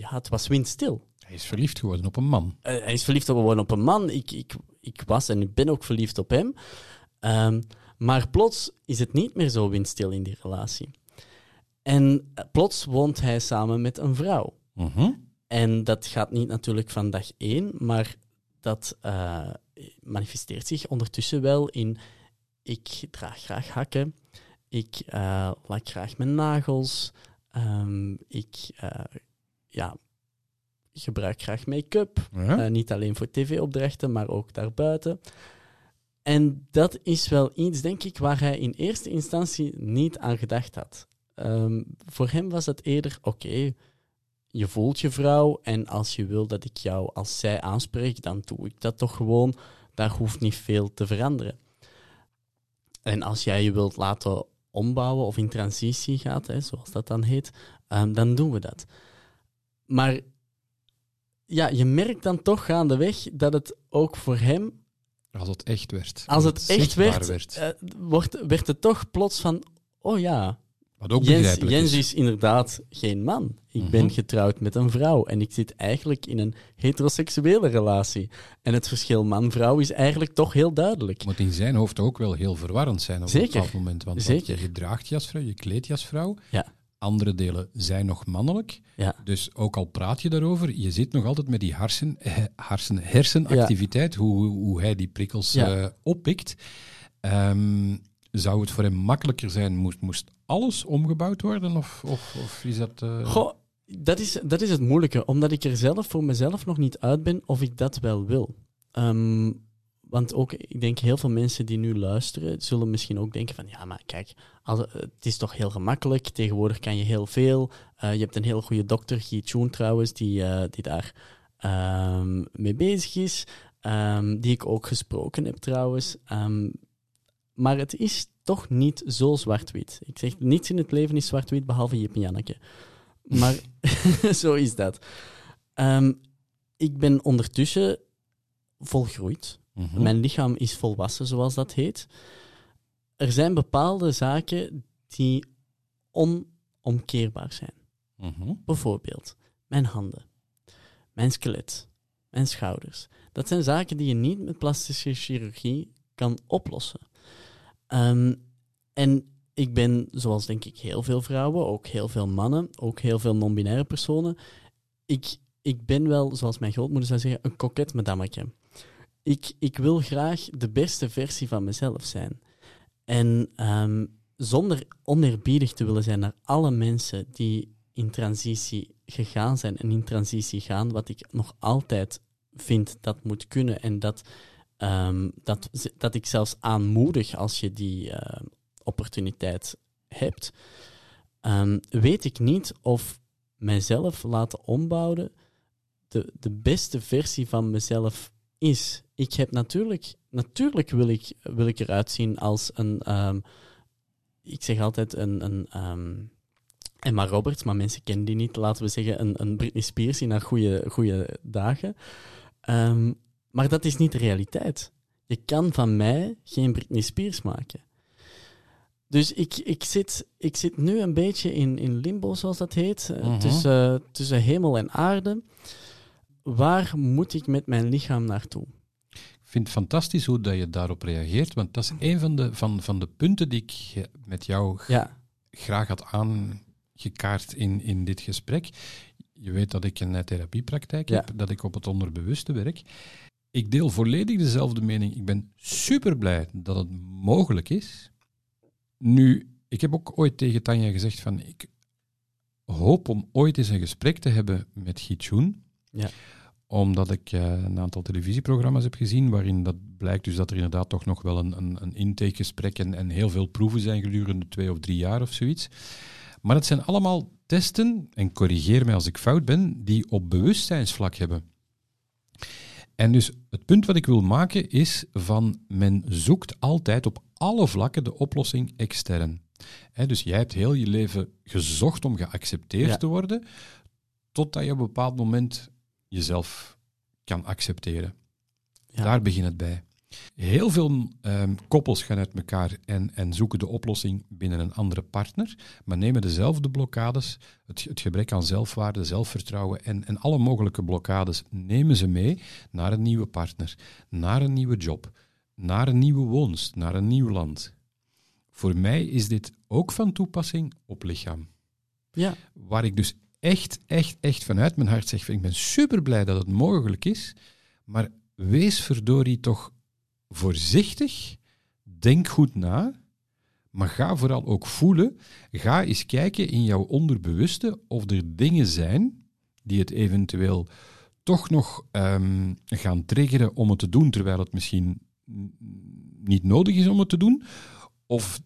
ja, het was windstil. Hij is verliefd geworden op een man. Eh, hij is verliefd geworden op een man. Ik, ik, ik was en ik ben ook verliefd op hem. Ehm, maar plots is het niet meer zo windstil in die relatie. En eh, plots woont hij samen met een vrouw. Mhm. En dat gaat niet natuurlijk van dag één, maar dat eh, manifesteert zich ondertussen wel in... Ik draag graag hakken. Ik eh lak graag mijn nagels. ehm, ik ja, gebruik graag make-up. Ja? Eh, niet alleen voor tv-opdrachten, maar ook daarbuiten. En dat is wel iets, denk ik, waar hij in eerste instantie niet aan gedacht had. Ehm, voor hem was het eerder, oké, je voelt je vrouw en als je wil dat ik jou als zij aanspreek, dan doe ik dat toch gewoon. Daar hoeft niet veel te veranderen. En als jij je wilt laten ombouwen of in transitie gaat, hè, zoals dat dan heet, ehm, dan doen we dat. Maar ja, je merkt dan toch gaandeweg dat het ook voor hem, Als het echt werd. als het echt zichtbaar werd, eh, wordt, werd het toch plots van, oh ja, Wat ook Jens, Jens is. is inderdaad geen man. Ik Mhm. ben getrouwd met een vrouw en ik zit eigenlijk in een heteroseksuele relatie. En het verschil man-vrouw is eigenlijk toch heel duidelijk. moet in zijn hoofd ook wel heel verwarrend zijn op Zeker. een bepaald moment. Want, Zeker. want je draagt als vrouw, je kleedt je als vrouw. Ja. Andere delen zijn nog mannelijk. Ja. Dus ook al praat je daarover, je zit nog altijd met die hersen, eh, hersen, hersenactiviteit, hoe, hoe hij die prikkels Ja. eh, oppikt. Ehm, zou het voor hem makkelijker zijn, moest, moest alles omgebouwd worden? Of, of, of is dat... Goh, dat is, dat is het moeilijke, omdat ik er zelf voor mezelf nog niet uit ben of ik dat wel wil. Ehm, want ook, ik denk heel veel mensen die nu luisteren, zullen misschien ook denken van, ja, maar kijk, als, het is toch heel gemakkelijk, tegenwoordig kan je heel veel. Eh, je hebt een heel goede dokter, Guy Tjoen trouwens, die, eh, die daar ehm, mee bezig is, ehm, die ik ook gesproken heb trouwens. Ehm, maar het is toch niet zo zwart-wit. Ik zeg, niets in het leven is zwart-wit, behalve Jip en. Maar zo is dat. Ik ben ondertussen volgroeid. Mhm. Mijn lichaam is volwassen, zoals dat heet. Er zijn bepaalde zaken die onomkeerbaar zijn. Mhm. Bijvoorbeeld mijn handen, mijn skelet, mijn schouders. Dat zijn zaken die je niet met plastische chirurgie kan oplossen. Ehm, en ik ben, zoals denk ik heel veel vrouwen, ook heel veel mannen, ook heel veel non-binaire personen. Ik, ik ben wel, zoals mijn grootmoeder zou zeggen, een koket madammeke. Ik, ik wil graag de beste versie van mezelf zijn. En ehm, zonder oneerbiedig te willen zijn naar alle mensen die in transitie gegaan zijn en in transitie gaan, wat ik nog altijd vind dat moet kunnen en dat, ehm, dat, dat ik zelfs aanmoedig als je die eh, opportuniteit hebt, ehm, weet ik niet of mijzelf laten ombouwen de, de beste versie van mezelf is. Ik heb natuurlijk, natuurlijk wil ik, wil ik eruit zien als een, ehm, ik zeg altijd een, een ehm, Emma Roberts, maar mensen kennen die niet, laten we zeggen een, een Britney Spears in haar goede, goede dagen. Ehm, maar dat is niet de realiteit. Je kan van mij geen Britney Spears maken. Dus ik, ik, zit, ik zit nu een beetje in, in limbo, zoals dat heet, eh, Mhm. tussen, tussen hemel en aarde. Waar moet ik met mijn lichaam naartoe? Vind het fantastisch hoe dat je daarop reageert, want dat is een van de, van, van de punten die ik met jou Ja, graag had aangekaart in, in dit gesprek. Je weet dat ik een therapiepraktijk Ja. heb, dat ik op het onderbewuste werk. Ik deel volledig dezelfde mening. Ik ben super blij dat het mogelijk is. Nu, ik heb ook ooit tegen Tanja gezegd van ik hoop om ooit eens een gesprek te hebben met Gietjoen. Ja. Omdat ik eh, een aantal televisieprogramma's heb gezien waarin dat blijkt dus dat er inderdaad toch nog wel een, een, een intakegesprek en, en heel veel proeven zijn gedurende twee of drie jaar of zoiets. Maar het zijn allemaal testen, en corrigeer mij als ik fout ben, die op bewustzijnsvlak hebben. En dus het punt wat ik wil maken is van men zoekt altijd op alle vlakken de oplossing extern. Hè, dus jij hebt heel je leven gezocht om geaccepteerd Ja. te worden, totdat je op een bepaald moment jezelf kan accepteren. Ja. Daar begint het bij. Heel veel ehm, koppels gaan uit elkaar en, en zoeken de oplossing binnen een andere partner, maar nemen dezelfde blokkades, het, het gebrek aan zelfwaarde, zelfvertrouwen en, en alle mogelijke blokkades, nemen ze mee naar een nieuwe partner, naar een nieuwe job, naar een nieuwe woonst, naar een nieuw land. Voor mij is dit ook van toepassing op lichaam. Ja, Waar ik dus echt, echt, echt vanuit mijn hart zeg, ik ben super blij dat het mogelijk is, maar wees verdorie toch voorzichtig, denk goed na, maar ga vooral ook voelen. Ga eens kijken in jouw onderbewuste of er dingen zijn die het eventueel toch nog ehm, gaan triggeren om het te doen, terwijl het misschien niet nodig is om het te doen. Of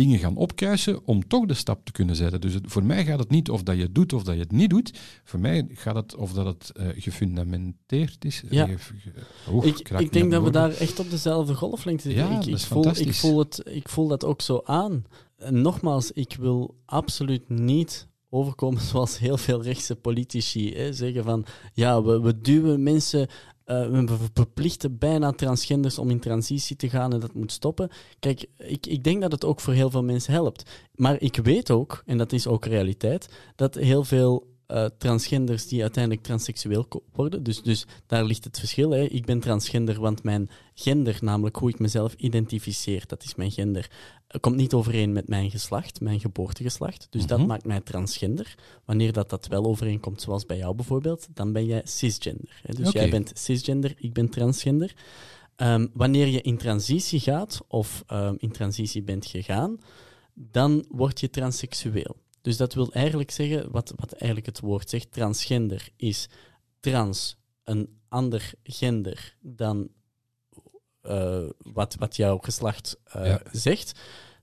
dingen gaan opkuisen om toch de stap te kunnen zetten. Dus het- voor mij gaat het niet of dat je het doet of dat je het niet doet. Voor mij gaat het of dat het eh, gefundamenteerd is. Ja. Ik, ik denk dat we daar echt op dezelfde golflengte zitten. Ja, ik, dat ik, is voel, ik, voel het, ik voel dat ook zo aan. En nogmaals, ik wil absoluut niet overkomen zoals heel veel rechtse politici hè, zeggen van ja, we, we duwen mensen, we verplichten bijna transgenders om in transitie te gaan en dat moet stoppen. Kijk, ik, ik denk dat het ook voor heel veel mensen helpt. Maar ik weet ook, en dat is ook realiteit, dat heel veel eh, transgenders die uiteindelijk transseksueel worden. Dus, dus daar ligt het verschil. Hè. Ik ben transgender, want mijn gender, namelijk hoe ik mezelf identificeer, dat is mijn gender, komt niet overeen met mijn geslacht, mijn geboortegeslacht. Dus dat Mhm. maakt mij transgender. Wanneer dat, dat wel overeenkomt, zoals bij jou bijvoorbeeld, dan ben jij cisgender. Hè. Dus jij bent cisgender, ik ben transgender. Ehm, wanneer je in transitie gaat, of ehm, in transitie bent gegaan, dan word je transseksueel. Dus dat wil eigenlijk zeggen, wat, wat eigenlijk het woord zegt, transgender is trans, een ander gender dan eh, wat, wat jouw geslacht eh, Ja. zegt.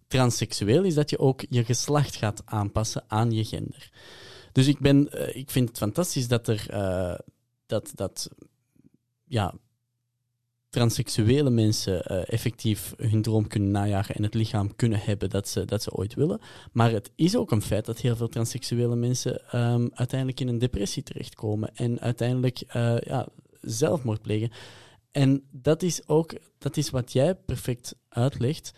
Transseksueel is dat je ook je geslacht gaat aanpassen aan je gender. Dus ik, ben, eh, ik vind het fantastisch dat er dat, dat ja, transseksuele mensen eh, effectief hun droom kunnen najagen en het lichaam kunnen hebben dat ze, dat ze ooit willen. Maar het is ook een feit dat heel veel transseksuele mensen ehm, uiteindelijk in een depressie terechtkomen en uiteindelijk eh, ja, zelfmoord plegen. En dat is ook dat is wat jij perfect uitlegt.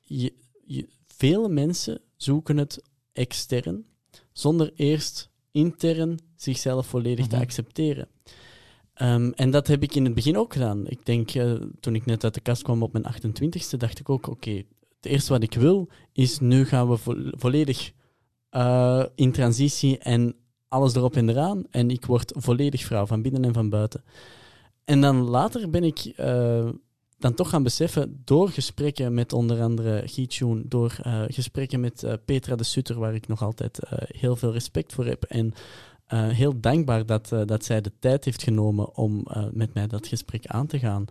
Je, je, vele mensen zoeken het extern zonder eerst intern zichzelf volledig te Mhm. accepteren. Ehm, en dat heb ik in het begin ook gedaan. Ik denk, eh, toen ik net uit de kast kwam op mijn 28ste, dacht ik ook, oké, het eerste wat ik wil is, nu gaan we vo- volledig eh, in transitie en alles erop en eraan. En ik word volledig vrouw, van binnen en van buiten. En dan later ben ik eh, dan toch gaan beseffen, door gesprekken met onder andere Gietjoen, door gesprekken met Petra de Sutter, waar ik nog altijd heel veel respect voor heb. En eh, heel dankbaar dat, eh, dat zij de tijd heeft genomen om eh, met mij dat gesprek aan te gaan.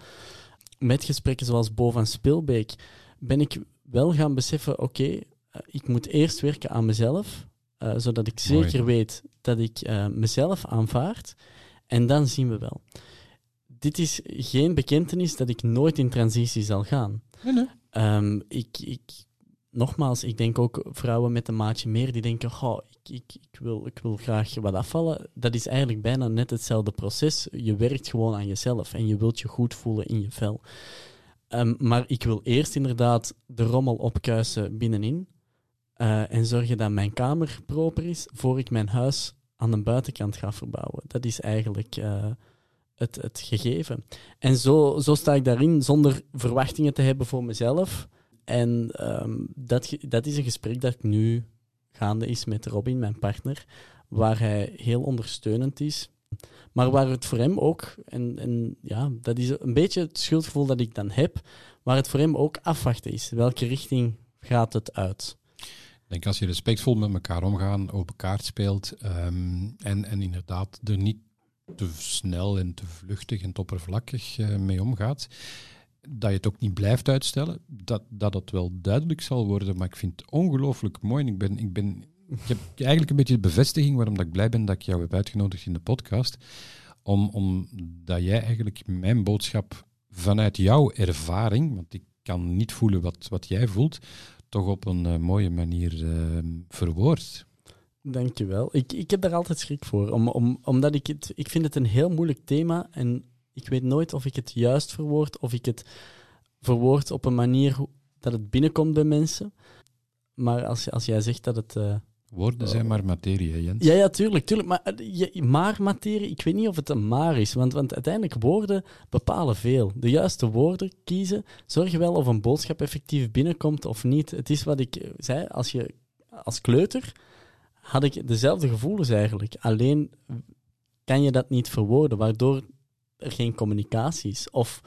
Met gesprekken zoals Bo van Spilbeek ben ik wel gaan beseffen, oké, ik moet eerst werken aan mezelf, eh, zodat ik Mooi. zeker weet dat ik eh, mezelf aanvaard. En dan zien we wel. Dit is geen bekentenis dat ik nooit in transitie zal gaan. Nee, nee. Ehm, ik, ik, nogmaals, ik denk ook vrouwen met een maatje meer die denken: ik, ik, ik, wil, ik wil graag wat afvallen. Dat is eigenlijk bijna net hetzelfde proces. Je werkt gewoon aan jezelf en je wilt je goed voelen in je vel. Ehm, maar ik wil eerst inderdaad de rommel opkuisen binnenin eh, en zorgen dat mijn kamer proper is voor ik mijn huis aan de buitenkant ga verbouwen. Dat is eigenlijk eh, het, het gegeven. En zo, zo sta ik daarin zonder verwachtingen te hebben voor mezelf. En ehm, dat, dat is een gesprek dat nu gaande is met Robin, mijn partner, waar hij heel ondersteunend is. Maar waar het voor hem ook, en, en ja, dat is een beetje het schuldgevoel dat ik dan heb, waar het voor hem ook afwachten is. Welke richting gaat het uit? Ik denk als je respectvol met elkaar omgaan, open kaart speelt ehm, en, en inderdaad er niet te snel en te vluchtig en te oppervlakkig eh, mee omgaat, dat je het ook niet blijft uitstellen, dat, dat het wel duidelijk zal worden. Maar ik vind het ongelooflijk mooi. En Ik, ben, ik, ben, ik heb eigenlijk een beetje de bevestiging waarom dat ik blij ben dat ik jou heb uitgenodigd in de podcast. Om, omdat jij eigenlijk mijn boodschap vanuit jouw ervaring, want ik kan niet voelen wat, wat jij voelt, toch op een eh, mooie manier uh, verwoord. Dankjewel. Ik, ik heb daar altijd schrik voor, om, om, omdat ik het, ik vind het een heel moeilijk thema en ik weet nooit of ik het juist verwoord, of ik het verwoord op een manier dat het binnenkomt bij mensen. Maar als, als jij zegt dat het... Uh, Woorden zijn maar materie, Jens. Ja, ja, tuurlijk. tuurlijk. Maar, eh, maar materie, ik weet niet of het een maar is. Want, want uiteindelijk woorden bepalen veel. De juiste woorden kiezen zorgen wel of een boodschap effectief binnenkomt of niet. Het is wat ik zei, als je als kleuter had ik dezelfde gevoelens eigenlijk. Alleen kan je dat niet verwoorden, waardoor geen communicatie is. Of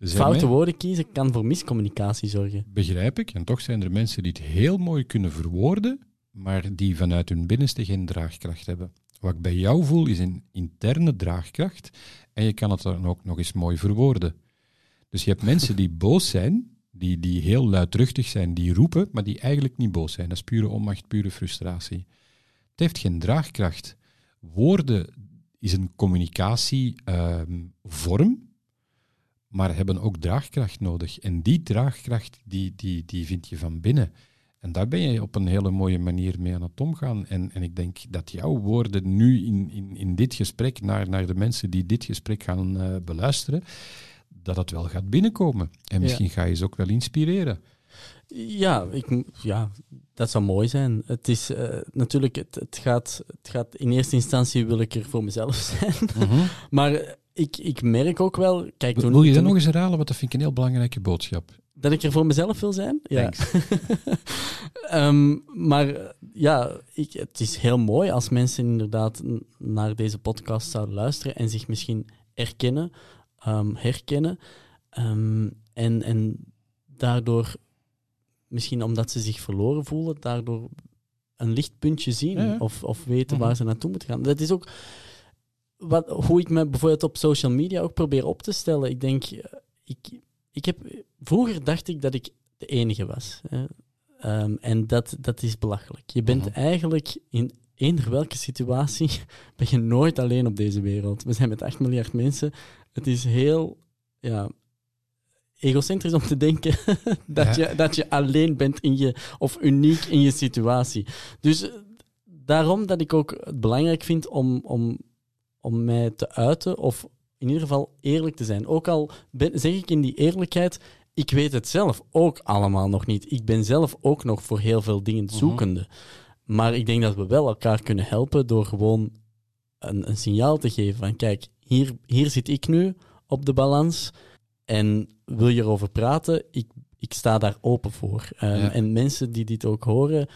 foute woorden kiezen kan voor miscommunicatie zorgen. Begrijp ik. En toch zijn er mensen die het heel mooi kunnen verwoorden, maar die vanuit hun binnenste geen draagkracht hebben. Wat ik bij jou voel is een interne draagkracht en je kan het dan ook nog eens mooi verwoorden. Dus je hebt mensen die boos zijn, die, die heel luidruchtig zijn, die roepen, maar die eigenlijk niet boos zijn. Dat is pure onmacht, pure frustratie. Het heeft geen draagkracht. Woorden is een communicatievorm, maar hebben ook draagkracht nodig. En die draagkracht, die, die, die vind je van binnen. En daar ben je op een hele mooie manier mee aan het omgaan. En, en ik denk dat jouw woorden nu in, in, in dit gesprek, naar, naar de mensen die dit gesprek gaan uh, beluisteren, dat het wel gaat binnenkomen. En misschien ga je ze ook wel inspireren. Ja, ik, ja, dat zou mooi zijn. Het is uh, natuurlijk, het, het, gaat, het gaat in eerste instantie wil ik er voor mezelf zijn. Mhm. maar ik, ik merk ook wel. Kijk, toen, Wil je dat nog eens herhalen? Want dat vind ik een heel belangrijke boodschap. Dat ik er voor mezelf wil zijn? Ja. um, maar ja, ik, het is heel mooi als mensen inderdaad naar deze podcast zouden luisteren en zich misschien erkennen, um, herkennen. Um, en, en daardoor misschien omdat ze zich verloren voelen, daardoor een lichtpuntje zien Of, of weten mhm. waar ze naartoe moeten gaan. Dat is ook wat, hoe ik me bijvoorbeeld op social media ook probeer op te stellen. Ik denk, eh, ik, ik heb, vroeger dacht ik dat ik de enige was. Hè. Ehm, en dat, dat is belachelijk. Je bent mhm. eigenlijk in eender welke situatie, ben je nooit alleen op deze wereld. We zijn met 8 miljard mensen. Het is heel, ja, egocentrisch om te denken dat, je, dat je alleen bent in je, of uniek in je situatie. Dus eh, daarom dat ik ook het belangrijk vind om, om, om mij te uiten, of in ieder geval eerlijk te zijn. Ook al ben, zeg ik in die eerlijkheid, ik weet het zelf ook allemaal nog niet. Ik ben zelf ook nog voor heel veel dingen mhm. zoekende. Maar ik denk dat we wel elkaar kunnen helpen door gewoon een, een signaal te geven van kijk, hier, hier zit ik nu op de balans. En wil je erover praten? Ik, ik sta daar open voor. Um, En mensen die dit ook horen,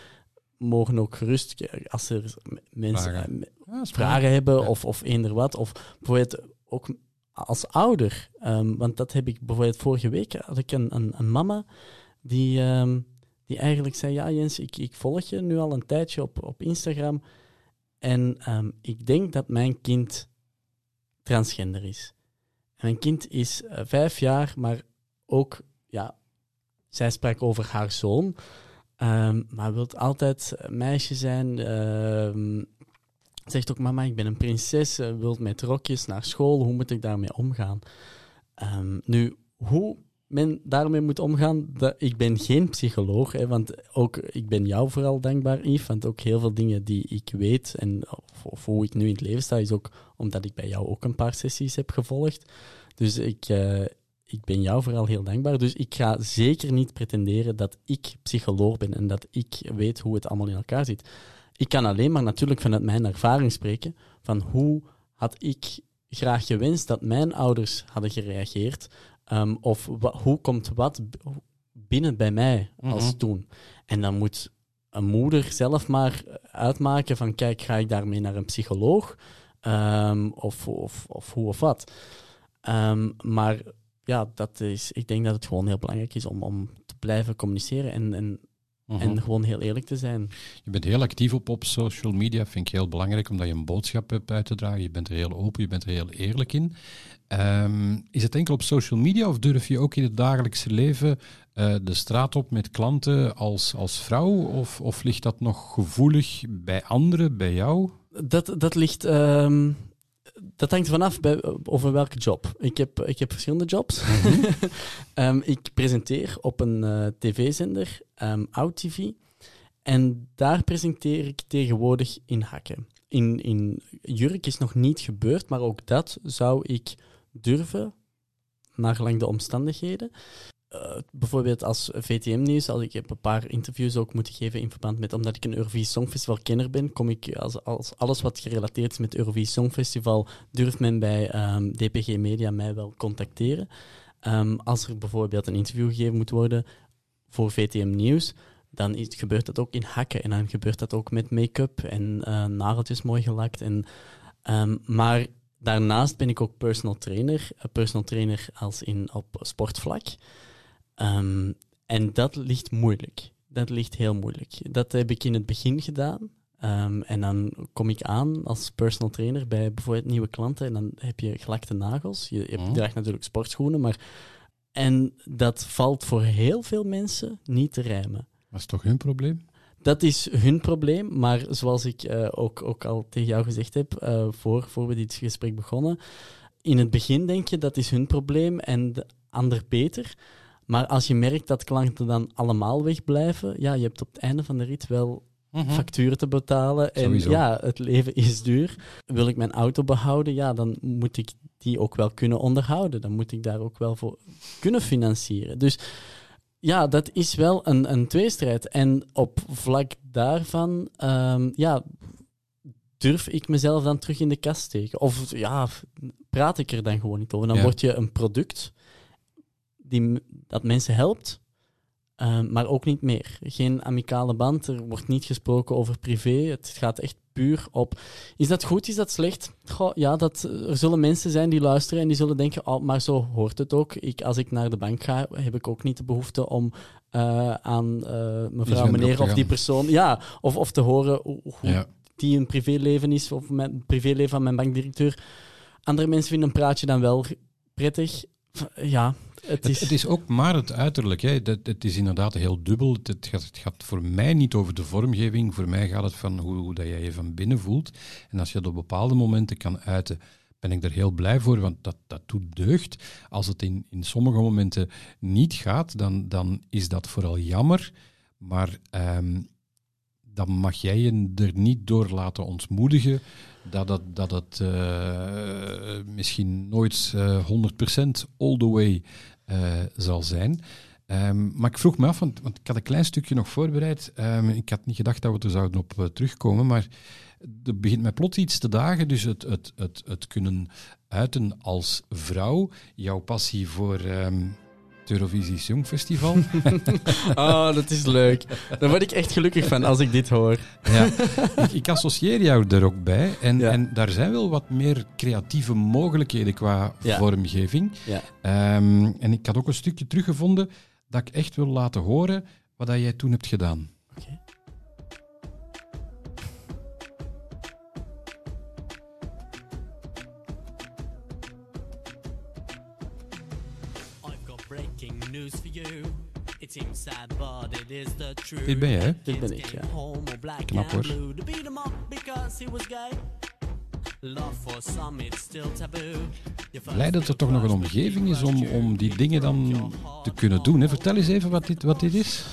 mogen ook gerust, als er mensen vragen, ja, vragen hebben of, of eender wat, of bijvoorbeeld ook als ouder, um, want dat heb ik bijvoorbeeld vorige week, had ik een, een, een mama die, um, die eigenlijk zei, ja Jens, ik, ik volg je nu al een tijdje op, op Instagram en ik denk dat mijn kind transgender is. Mijn kind is uh, vijf jaar, maar ook, ja, zij sprak over haar zoon, um, maar wil altijd meisje zijn. Um, zegt ook, mama, ik ben een prinses, uh, wilt met rokjes naar school, hoe moet ik daarmee omgaan? Um, nu, hoe men daarmee moet omgaan, dat, ik ben geen psycholoog, hè, want ook ik ben jou vooral dankbaar, Yves, want ook heel veel dingen die ik weet en of, hoe ik nu in het leven sta, is ook omdat ik bij jou ook een paar sessies heb gevolgd. Dus ik, uh, ik ben jou vooral heel dankbaar. Dus ik ga zeker niet pretenderen dat ik psycholoog ben en dat ik weet hoe het allemaal in elkaar zit. Ik kan alleen maar natuurlijk vanuit mijn ervaring spreken van hoe had ik graag gewenst dat mijn ouders hadden gereageerd um, of hoe komt wat binnen bij mij als mhm. toen. En dan moet een moeder zelf maar uitmaken van kijk, ga ik daarmee naar een psycholoog um, of, of, of hoe of wat. Um, maar ja, dat is, ik denk dat het gewoon heel belangrijk is om, om te blijven communiceren en, en, mhm. en gewoon heel eerlijk te zijn. Je bent heel actief op, op social media, vind ik heel belangrijk, omdat je een boodschap hebt uit te dragen. Je bent er heel open, je bent er heel eerlijk in. Um, is het enkel op social media of durf je ook in het dagelijkse leven uh, de straat op met klanten als, als vrouw? Of, of ligt dat nog gevoelig bij anderen, bij jou? Dat, dat ligt... Um dat hangt vanaf bij, over welke job. Ik heb, ik heb verschillende jobs. Ehm, ik presenteer op een eh, tv-zender, um, OutTV. En daar presenteer ik tegenwoordig in hakken. In, in jurk is nog niet gebeurd, maar ook dat zou ik durven, naar gelang de omstandigheden. Uh, bijvoorbeeld als VTM-nieuws, als ik een paar interviews ook moeten geven in verband met, omdat ik een Eurovisie Songfestival-kenner ben, kom ik als, als alles wat gerelateerd is met Eurovisie Songfestival, durft men bij ehm, DPG Media mij wel contacteren. Um, als er bijvoorbeeld een interview gegeven moet worden voor VTM-nieuws, dan is, gebeurt dat ook in hakken en dan gebeurt dat ook met make-up en uh, nageltjes mooi gelakt. En, um, maar daarnaast ben ik ook personal trainer, personal trainer als in op sportvlak. Um, en dat ligt moeilijk. Dat ligt heel moeilijk. Dat heb ik in het begin gedaan. Um, en dan kom ik aan als personal trainer bij bijvoorbeeld nieuwe klanten. En dan heb je gelakte nagels. Je, je oh. draagt natuurlijk sportschoenen. Maar... En dat valt voor heel veel mensen niet te rijmen. Dat is toch hun probleem? Dat is hun probleem. Maar zoals ik uh, ook, ook al tegen jou gezegd heb, uh, voor, voor we dit gesprek begonnen. In het begin denk je dat is hun probleem en de ander beter. Maar als je merkt dat klanten dan allemaal wegblijven, ja, je hebt op het einde van de rit wel mhm. facturen te betalen. En ja, het leven is duur. Wil ik mijn auto behouden, ja, dan moet ik die ook wel kunnen onderhouden. Dan moet ik daar ook wel voor kunnen financieren. Dus ja, dat is wel een, een tweestrijd. En op vlak daarvan, um, ja, durf ik mezelf dan terug in de kast steken? Of ja, praat ik er dan gewoon niet over? Dan word je een product die, dat mensen helpt, ehm, maar ook niet meer. Geen amicale band, er wordt niet gesproken over privé. Het gaat echt puur op. Is dat goed, is dat slecht? Goh, ja, dat, er zullen mensen zijn die luisteren en die zullen denken, oh, maar zo hoort het ook. Ik, als ik naar de bank ga, heb ik ook niet de behoefte om uh, aan uh, mevrouw, meneer of die persoon, ja, of, of te horen hoe die een privéleven is, of mijn privéleven van mijn bankdirecteur. Andere mensen vinden een praatje dan wel prettig. Ja, het is... Het, is ook maar het uiterlijk. Hè. Dat, het is inderdaad heel dubbel. Het gaat, het gaat, voor mij niet over de vormgeving. Voor mij gaat het van hoe, hoe dat jij je van binnen voelt. En als je dat op bepaalde momenten kan uiten, ben ik er heel blij voor, want dat, dat doet deugd. Als het in, in sommige momenten niet gaat, dan, dan is dat vooral jammer. Maar um, dan mag jij je er niet door laten ontmoedigen dat het, dat het uh, misschien nooit uh, eh, 100% all the way zal zijn. Um, maar ik vroeg me af, want, want, ik had een klein stukje nog voorbereid. Um, ik had niet gedacht dat we er zouden op uh, terugkomen, maar er begint mij plots iets te dagen. Dus het, het, het, het kunnen uiten als vrouw, jouw passie voor um, Eurovisie Songfestival. oh, dat is leuk. Daar word ik echt gelukkig van als ik dit hoor. ja. ik, ik, associeer jou er ook bij. En, en daar zijn wel wat meer creatieve mogelijkheden qua vormgeving. Ja. Um, en ik had ook een stukje teruggevonden dat ik echt wil laten horen wat dat jij toen hebt gedaan. Okay. Dit ben je, hè? Dit ben ik, ja. Knap hoor. Blij dat er toch nog een omgeving is om, om die dingen dan te kunnen doen. Hè? Vertel eens even wat dit, wat dit is.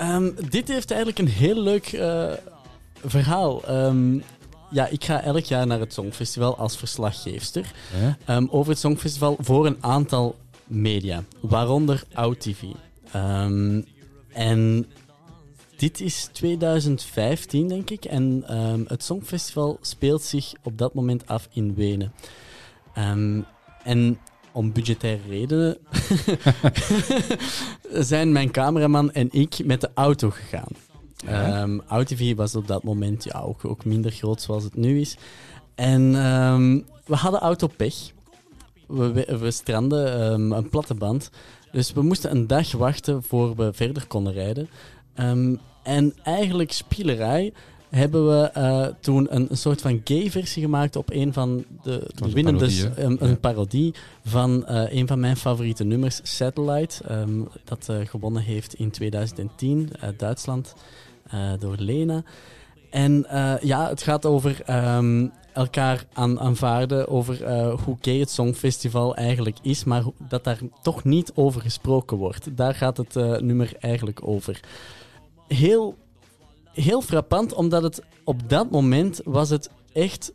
Um, dit heeft eigenlijk een heel leuk uh, verhaal. Um, ja, ik ga elk jaar naar het Songfestival als verslaggeefster. Um, over het Songfestival voor een aantal media, waaronder OutTV. Um, en dit is 2015, denk ik. En um, het Songfestival speelt zich op dat moment af in Wenen. Um, en om budgettaire redenen zijn mijn cameraman en ik met de auto gegaan. Ja. Um, AutoV was op dat moment ja, ook, ook minder groot zoals het nu is. En we hadden autopech. We, we, we stranden een platte band. Dus we moesten een dag wachten voor we verder konden rijden. Um, en eigenlijk spielerij hebben we uh, toen een, een, soort van gay-versie gemaakt op een van de, de winnende... Een, een, parodie van uh, een van mijn favoriete nummers, Satellite. Um, dat uh, gewonnen heeft in 2010 uit Duitsland door Lena. En ja, het gaat over um, elkaar aan, aanvaarden over eh, hoe gay het Songfestival eigenlijk is, maar dat daar toch niet over gesproken wordt. Daar gaat het eh, nummer eigenlijk over. Heel, heel frappant, omdat het op dat moment was het echt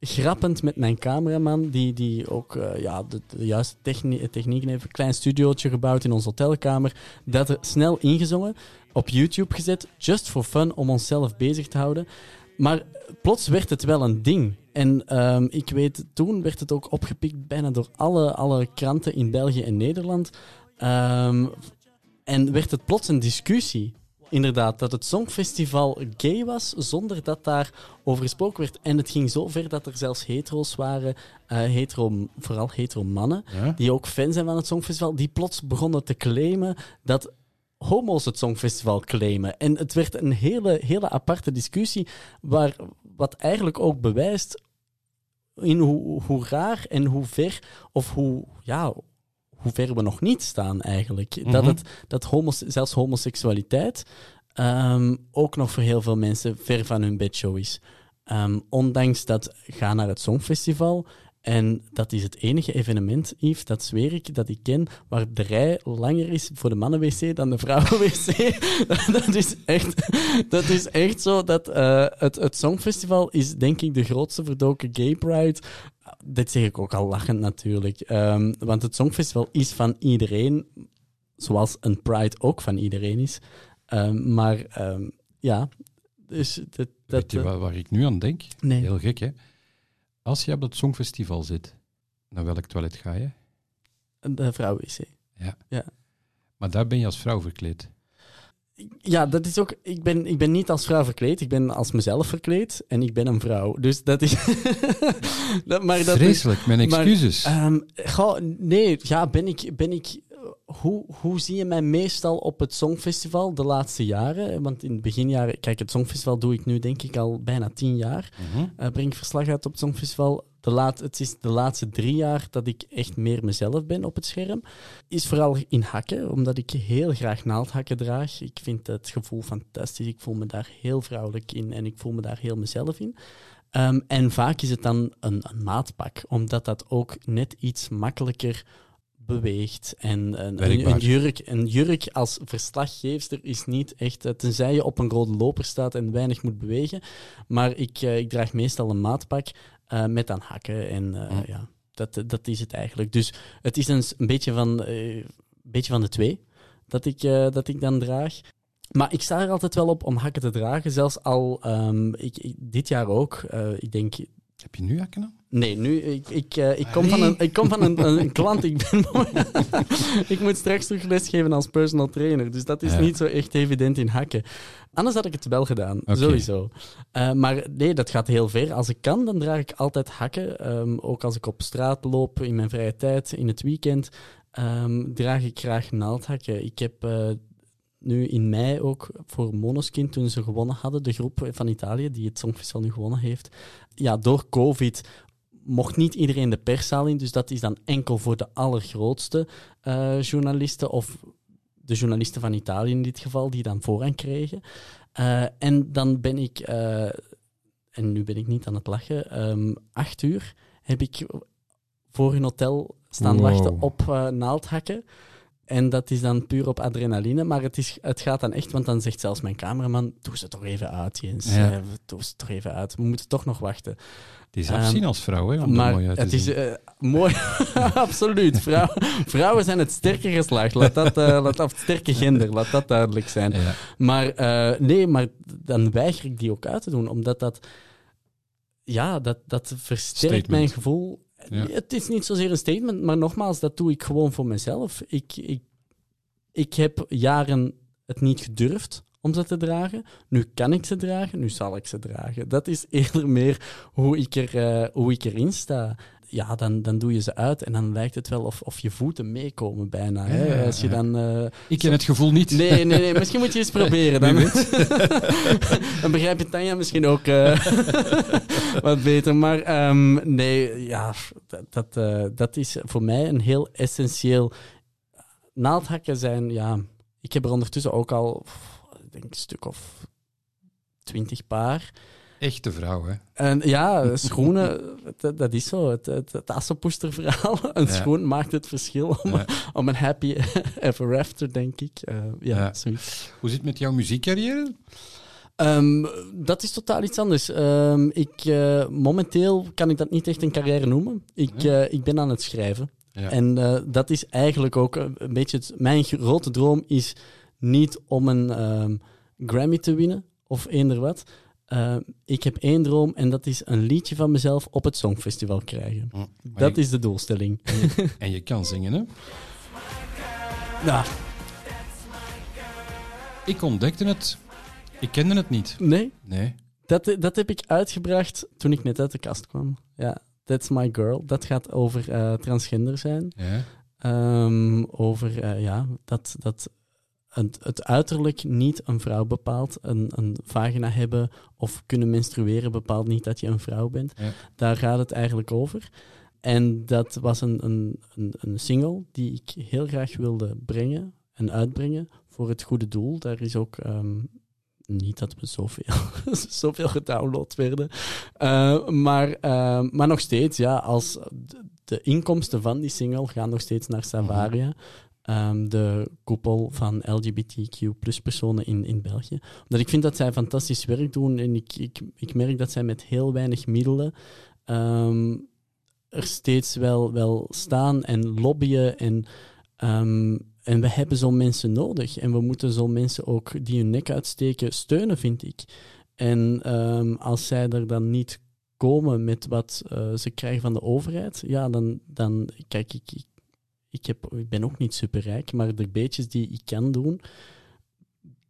grappend met mijn cameraman, die, die ook eh, ja, de, juiste technie, technieken heeft. Een klein studiootje gebouwd in onze hotelkamer. Dat er snel ingezongen, op YouTube gezet, just for fun, om onszelf bezig te houden. Maar plots werd het wel een ding. En ehm, ik weet, toen werd het ook opgepikt bijna door alle, alle kranten in België en Nederland. Ehm, en werd het plots een discussie. Inderdaad, dat het Songfestival gay was, zonder dat daar over gesproken werd. En het ging zo ver dat er zelfs hetero's waren, eh, hetero, vooral hetero mannen, Ja? die ook fan zijn van het Songfestival, die plots begonnen te claimen dat homo's het Songfestival claimen. En het werd een hele, hele aparte discussie, waar, wat eigenlijk ook bewijst in hoe, hoe raar en hoe ver, of hoe, ja, hoe ver we nog niet staan eigenlijk. Dat, Mhm. het, dat homos, zelfs homoseksualiteit ehm, ook nog voor heel veel mensen ver van hun bedshow is. Ehm, ondanks dat ga naar het Songfestival. En dat is het enige evenement, Yves, dat zweer ik, dat ik ken, waar de rij langer is voor de mannen-wc dan de vrouwen-wc. dat, is echt, dat is echt zo. Dat, eh, het, het Songfestival is denk ik de grootste verdoken gay pride. Dit zeg ik ook al lachend natuurlijk. Ehm, want het Songfestival is van iedereen, zoals een pride ook van iedereen is. Ehm, maar ehm, ja, dus dat... dat Weet je eh, waar, waar ik nu aan denk? Nee. Heel gek, hè? Als je op het Songfestival zit, naar welk toilet ga je? de vrouwen-wc. Maar daar ben je als vrouw verkleed. Ja, dat is ook. Ik ben, ik ben niet als vrouw verkleed, ik ben als mezelf verkleed en ik ben een vrouw. Dus dat is. dat, maar dat is, Vreselijk, mijn maar- excuses. Ehm, goh, nee, ja, ben ik. Ben ik hoe, hoe zie je mij meestal op het Songfestival de laatste jaren? Want in het beginjaren, kijk, het Songfestival doe ik nu denk ik al bijna tien jaar. Mhm. Eh, breng ik verslag uit op het Songfestival. De laat, het is de laatste drie jaar dat ik echt meer mezelf ben op het scherm. Is vooral in hakken, omdat ik heel graag naaldhakken draag. Ik vind het gevoel fantastisch. Ik voel me daar heel vrouwelijk in en ik voel me daar heel mezelf in. Ehm, en vaak is het dan een, een maatpak, omdat dat ook net iets makkelijker beweegt. En een, een, jurk, een jurk als verslaggeefster is niet echt, eh, tenzij je op een rode loper staat en weinig moet bewegen. Maar ik, eh, ik draag meestal een maatpak eh, met aan hakken. En ja, dat, dat is het eigenlijk. Dus het is een, beetje, van, een beetje van de twee dat ik, dat ik dan draag. Maar ik sta er altijd wel op om hakken te dragen. Zelfs al ehm, ik, ik- dit jaar ook. ik denk Heb je nu hakken aan? Nee, nu, ik, ik, eh, ik kom van, een, ik kom van een, een, klant. Ik, ben ik moet straks terug lesgeven als personal trainer. Dus dat is Ja. niet zo echt evident in hakken. Anders had ik het wel gedaan, sowieso. Eh, maar nee, dat gaat heel ver. Als ik kan, dan draag ik altijd hakken. Ehm, ook als ik op straat loop, in mijn vrije tijd, in het weekend, ehm, draag ik graag naaldhakken. Ik heb eh, nu in mei ook voor Monoskin, toen ze gewonnen hadden, de groep van Italië, die het Songfestival nu gewonnen heeft. Ja, door COVID mocht niet iedereen de perszaal in, dus dat is dan enkel voor de allergrootste eh, journalisten of de journalisten van Italië in dit geval, die dan voorrang kregen. Eh, en dan ben ik, eh, en nu ben ik niet aan het lachen, ehm, acht uur heb ik voor een hotel staan Wow. wachten op naaldhakken. En dat is dan puur op adrenaline, maar het, is, het gaat dan echt, want dan zegt zelfs mijn cameraman, doe ze toch even uit, Jens. Ja. Eh, doe ze toch even uit. We moeten toch nog wachten. Het is Ehm, afzien als vrouw, hè, om Maar mooi uit te het is eh, mooi, absoluut. Vrouw, vrouwen zijn het sterke geslacht. Laat dat, eh, laat, het sterke gender, laat dat duidelijk zijn. Ja. Maar nee, maar dan weiger ik die ook uit te doen, omdat dat, ja, dat, dat versterkt Statement. mijn gevoel. Het is niet zozeer een statement, maar nogmaals, dat doe ik gewoon voor mezelf. Ik, ik, ik heb jaren het niet gedurfd om ze te dragen. Nu kan ik ze dragen, nu zal ik ze dragen. Dat is eerder meer hoe ik, er, eh, hoe ik erin sta. Ja, dan, dan doe je ze uit en dan lijkt het wel of, of je voeten meekomen bijna. Hè? Ja, Als je dan... eh, Ik ken het gevoel niet. Nee, nee, nee. Misschien moet je eens proberen. Dan, dan begrijp je Tanja misschien ook eh, wat beter. Maar ehm, nee, ja, dat, dat, eh, dat is voor mij een heel essentieel... Naaldhakken zijn, ja... Ik heb er ondertussen ook al, ik denk een stuk of twintig paar. Echte vrouw, hè? En ja, schoenen, dat, dat is zo. Het, het, het assenpoesterverhaal. Een Ja. schoen maakt het verschil om, Ja. om een happy ever after, denk ik. Eh, ja, Ja. zoiets. Hoe zit het met jouw muziekcarrière? Ehm, dat is totaal iets anders. Ehm, ik, eh, momenteel kan ik dat niet echt een carrière noemen. Ik, eh, ik ben aan het schrijven. En dat is eigenlijk ook een beetje... Het, mijn grote droom is niet om een ehm, Grammy te winnen of eender wat. Eh, ik heb één droom en dat is een liedje van mezelf op het Songfestival krijgen. Maar Dat je- is de doelstelling. en, je, en je kan zingen, hè? Ja, Ik ontdekte het. Ik kende het niet. nee, Nee. dat, dat heb ik uitgebracht toen ik net uit de kast kwam. Ja, That's My Girl. Dat gaat over eh, transgender zijn. Ja. Ehm, over eh, ja, dat, dat het, het uiterlijk niet een vrouw bepaalt. Een, een vagina hebben of kunnen menstrueren bepaalt niet dat je een vrouw bent. Ja. Daar gaat het eigenlijk over. En dat was een, een, een, een single die ik heel graag wilde brengen en uitbrengen voor het goede doel. Daar is ook ehm, niet dat we zoveel, zoveel gedownload werden. Eh, maar, eh, maar nog steeds, ja, als de, de inkomsten van die single gaan nog steeds naar Savaria. Ehm, de koepel van LGBTQ plus personen in, in België. Omdat ik vind dat zij fantastisch werk doen en ik, ik, ik merk dat zij met heel weinig middelen ehm, er steeds wel, wel staan en lobbyen en ehm, en we hebben zo'n mensen nodig. En we moeten zo'n mensen ook die hun nek uitsteken steunen, vind ik. En als zij er dan niet komen met wat eh, ze krijgen van de overheid, ja, dan, dan kijk ik, ik, heb, ik ben ook niet superrijk, maar de beetjes die ik kan doen,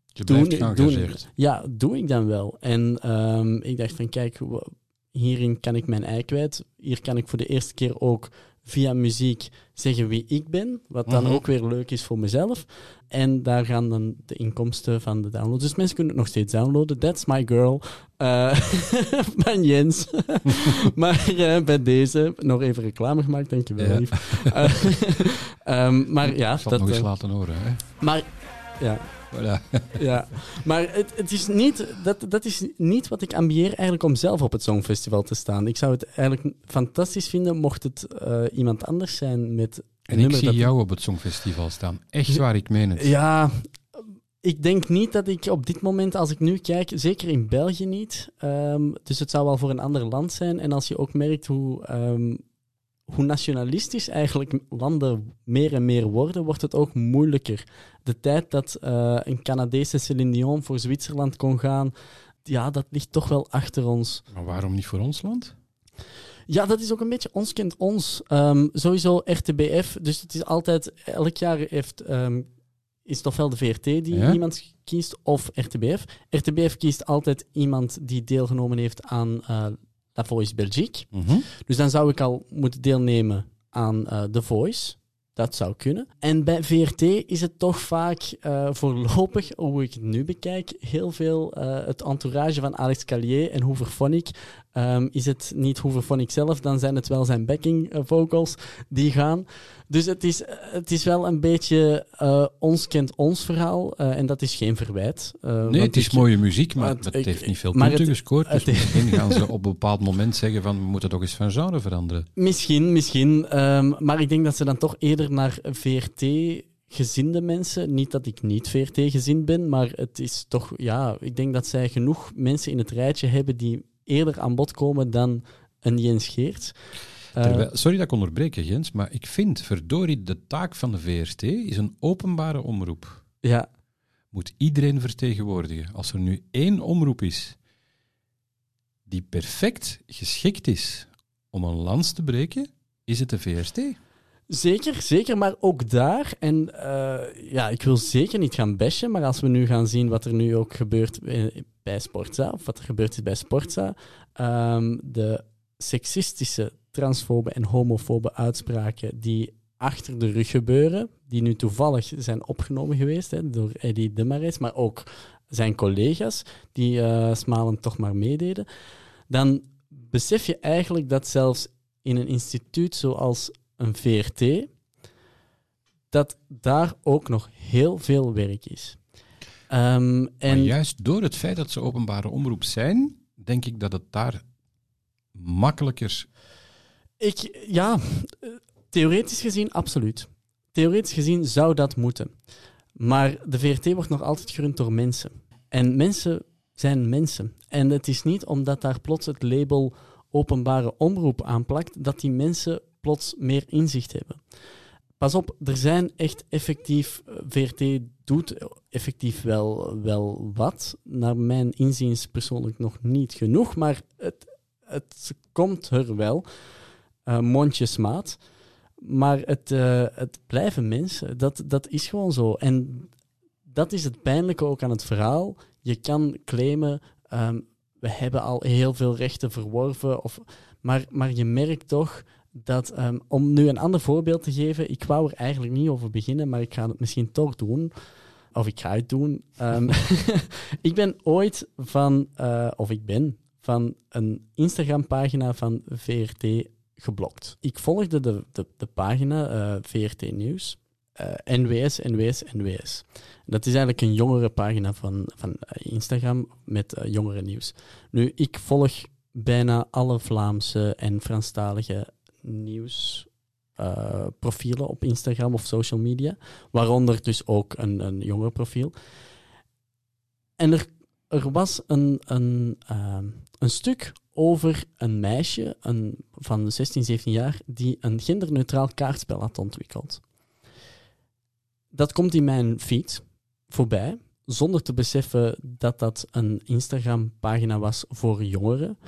Je geëngageerd. ja, doe ik dan wel. En ehm, ik dacht van, kijk, hierin kan ik mijn ei kwijt. Hier kan ik voor de eerste keer ook via muziek zeggen wie ik ben, wat dan Mhm. ook weer leuk is voor mezelf. En daar gaan dan de inkomsten van de download. Dus mensen kunnen het nog steeds downloaden. That's my girl. Van Jens. maar eh, bij deze nog even reclame gemaakt, dankjewel. Ja. lief. Ehm, maar ja, Ik zal dat, het nog eens laten horen, hè? maar ja, Voilà. ja, maar het, het is niet, dat, dat is niet wat ik ambieer eigenlijk om zelf op het Songfestival te staan. Ik zou het eigenlijk fantastisch vinden mocht het eh, iemand anders zijn met En ik zie dat- jou op het Songfestival staan. Echt waar, ik meen het. Ja, ik denk niet dat ik op dit moment, als ik nu kijk, zeker in België niet. ehm, dus het zou wel voor een ander land zijn. En als je ook merkt hoe, ehm, hoe nationalistisch eigenlijk landen meer en meer worden, wordt het ook moeilijker. De tijd dat eh, een Canadese Céline Dion voor Zwitserland kon gaan, ja, dat ligt toch wel achter ons. Maar waarom niet voor ons land? Ja, dat is ook een beetje ons kent ons. Ehm, sowieso RTBF. Dus het is altijd, elk jaar heeft, ehm, is het ofwel de VRT die Ja. iemand kiest of RTBF. RTBF kiest altijd iemand die deelgenomen heeft aan eh La Voice Belgique. Mhm. Dus dan zou ik al moeten deelnemen aan eh The Voice. Dat zou kunnen. En bij VRT is het toch vaak eh, voorlopig, hoe ik het nu bekijk, heel veel eh, het entourage van Alex Calier en Hooverphonic. Ehm is het niet Hooverphonic zelf, dan zijn het wel zijn backing eh, vocals die gaan. Dus het is, het is wel een beetje eh, ons kent ons verhaal. eh, en dat is geen verwijt. eh, Nee, het is ik- mooie muziek, maar het ik- heeft niet veel punten het- gescoord. Dus misschien gaan ze op een bepaald moment zeggen van we moeten toch eens van genre veranderen. Misschien, misschien. ehm, maar ik denk dat ze dan toch eerder naar VRT-gezinde mensen. Niet dat ik niet VRT-gezind ben, maar het is toch, ja, ik denk dat zij genoeg mensen in het rijtje hebben die eerder aan bod komen dan een Jens Geerts. Eh, Terwijl, sorry dat ik onderbreek, hè, Jens, maar ik vind, verdorie, de taak van de VRT is een openbare omroep. ja, Moet iedereen vertegenwoordigen. Als er nu één omroep is die perfect geschikt is om een lans te breken, is het de VRT. Zeker, zeker, maar ook daar. En eh, ja, ik wil zeker niet gaan bashen, maar als we nu gaan zien wat er nu ook gebeurt eh, bij Sportza, of wat er gebeurd is bij Sportza, ehm, de seksistische, transfobe en homofobe uitspraken die achter de rug gebeuren, die nu toevallig zijn opgenomen geweest hè, door Eddie Demarais, maar ook zijn collega's, die eh smalend toch maar meededen, dan besef je eigenlijk dat zelfs in een instituut zoals een VRT, dat daar ook nog heel veel werk is. Ehm, En en juist door het feit dat ze openbare omroep zijn, denk ik dat het daar makkelijker... Ik, ja, theoretisch gezien absoluut. Theoretisch gezien zou dat moeten. Maar de VRT wordt nog altijd gerund door mensen. En mensen zijn mensen. En het is niet omdat daar plots het label openbare omroep aanplakt, dat die mensen plots meer inzicht hebben. Pas op, er zijn echt effectief, eh, VRT doet effectief wel, wel wat. Naar mijn inziens persoonlijk nog niet genoeg, maar het, het komt er wel. Uh, mondjesmaat. Maar het, uh, het blijven mensen. Dat, dat is gewoon zo. En dat is het pijnlijke ook aan het verhaal. Je kan claimen, um, we hebben al heel veel rechten verworven. Of, maar, maar je merkt toch dat, um, om nu een ander voorbeeld te geven, ik wou er eigenlijk niet over beginnen, maar ik ga het misschien toch doen. Of ik ga het doen. Um, ik ben ooit van, uh, of ik ben van een Instagram-pagina van VRT geblokt. Ik volgde de, de, de pagina uh, VRT Nieuws. Uh, NWS, NWS, NWS. Dat is eigenlijk een jongere pagina van, van Instagram met jongere nieuws. Nu, ik volg bijna alle Vlaamse en Franstalige nieuwsprofielen uh, op Instagram of social media, waaronder dus ook een, een jongere profiel. En er, er was een, een, een stuk over een meisje een, van 16, 17 jaar die een genderneutraal kaartspel had ontwikkeld. Dat komt in mijn feed voorbij, zonder te beseffen dat dat een Instagram-pagina was voor jongeren.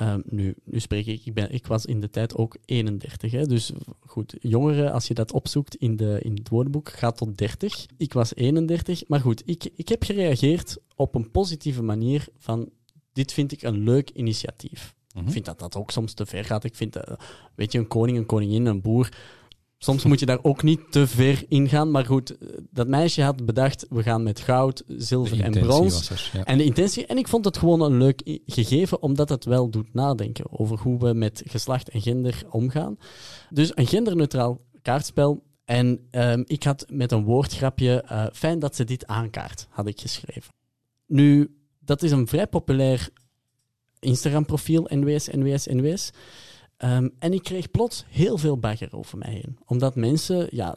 Um, nu, nu spreek ik, ik, ben, ik was in de tijd ook 31. Hè, dus goed, jongeren, als je dat opzoekt in, de, in het woordenboek, gaat tot 30. Ik was 31. Maar goed, ik, ik heb gereageerd op een positieve manier van dit vind ik een leuk initiatief. Mm -hmm. Ik vind dat dat ook soms te ver gaat. Ik vind, uh, weet je, een koning, een koningin, een boer Soms moet je daar ook niet te ver in gaan. Maar goed, dat meisje had bedacht, we gaan met goud, zilver en brons. Er, ja. En de intentie. En ik vond het gewoon een leuk gegeven, omdat het wel doet nadenken over hoe we met geslacht en gender omgaan. Dus een genderneutraal kaartspel. En um, ik had met een woordgrapje, uh, fijn dat ze dit aankaart, had ik geschreven. Nu, dat is een vrij populair Instagram-profiel, NWS, NWS, NWS. Um, en ik kreeg plots heel veel bagger over mij heen. Omdat mensen, ja,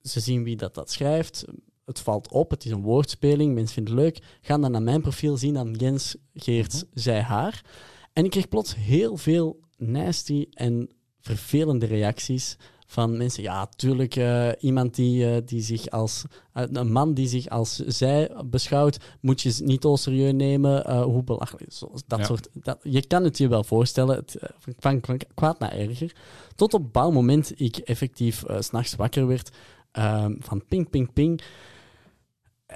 ze zien wie dat, dat schrijft. Het valt op, het is een woordspeling, mensen vinden het leuk. Gaan dan naar mijn profiel zien, dan Jens Geert, mm -hmm. zij, haar. En ik kreeg plots heel veel nasty en vervelende reacties van mensen. Ja, tuurlijk, uh, iemand die, uh, die zich als... Uh, een man die zich als zij beschouwt, moet je niet al serieus nemen. hoe belachelijk. Zo, dat ja. soort... Dat, je kan het je wel voorstellen. Het, van, van kwaad naar erger. Tot op een bepaald moment ik effectief s s'nachts wakker werd ehm, van ping, ping, ping.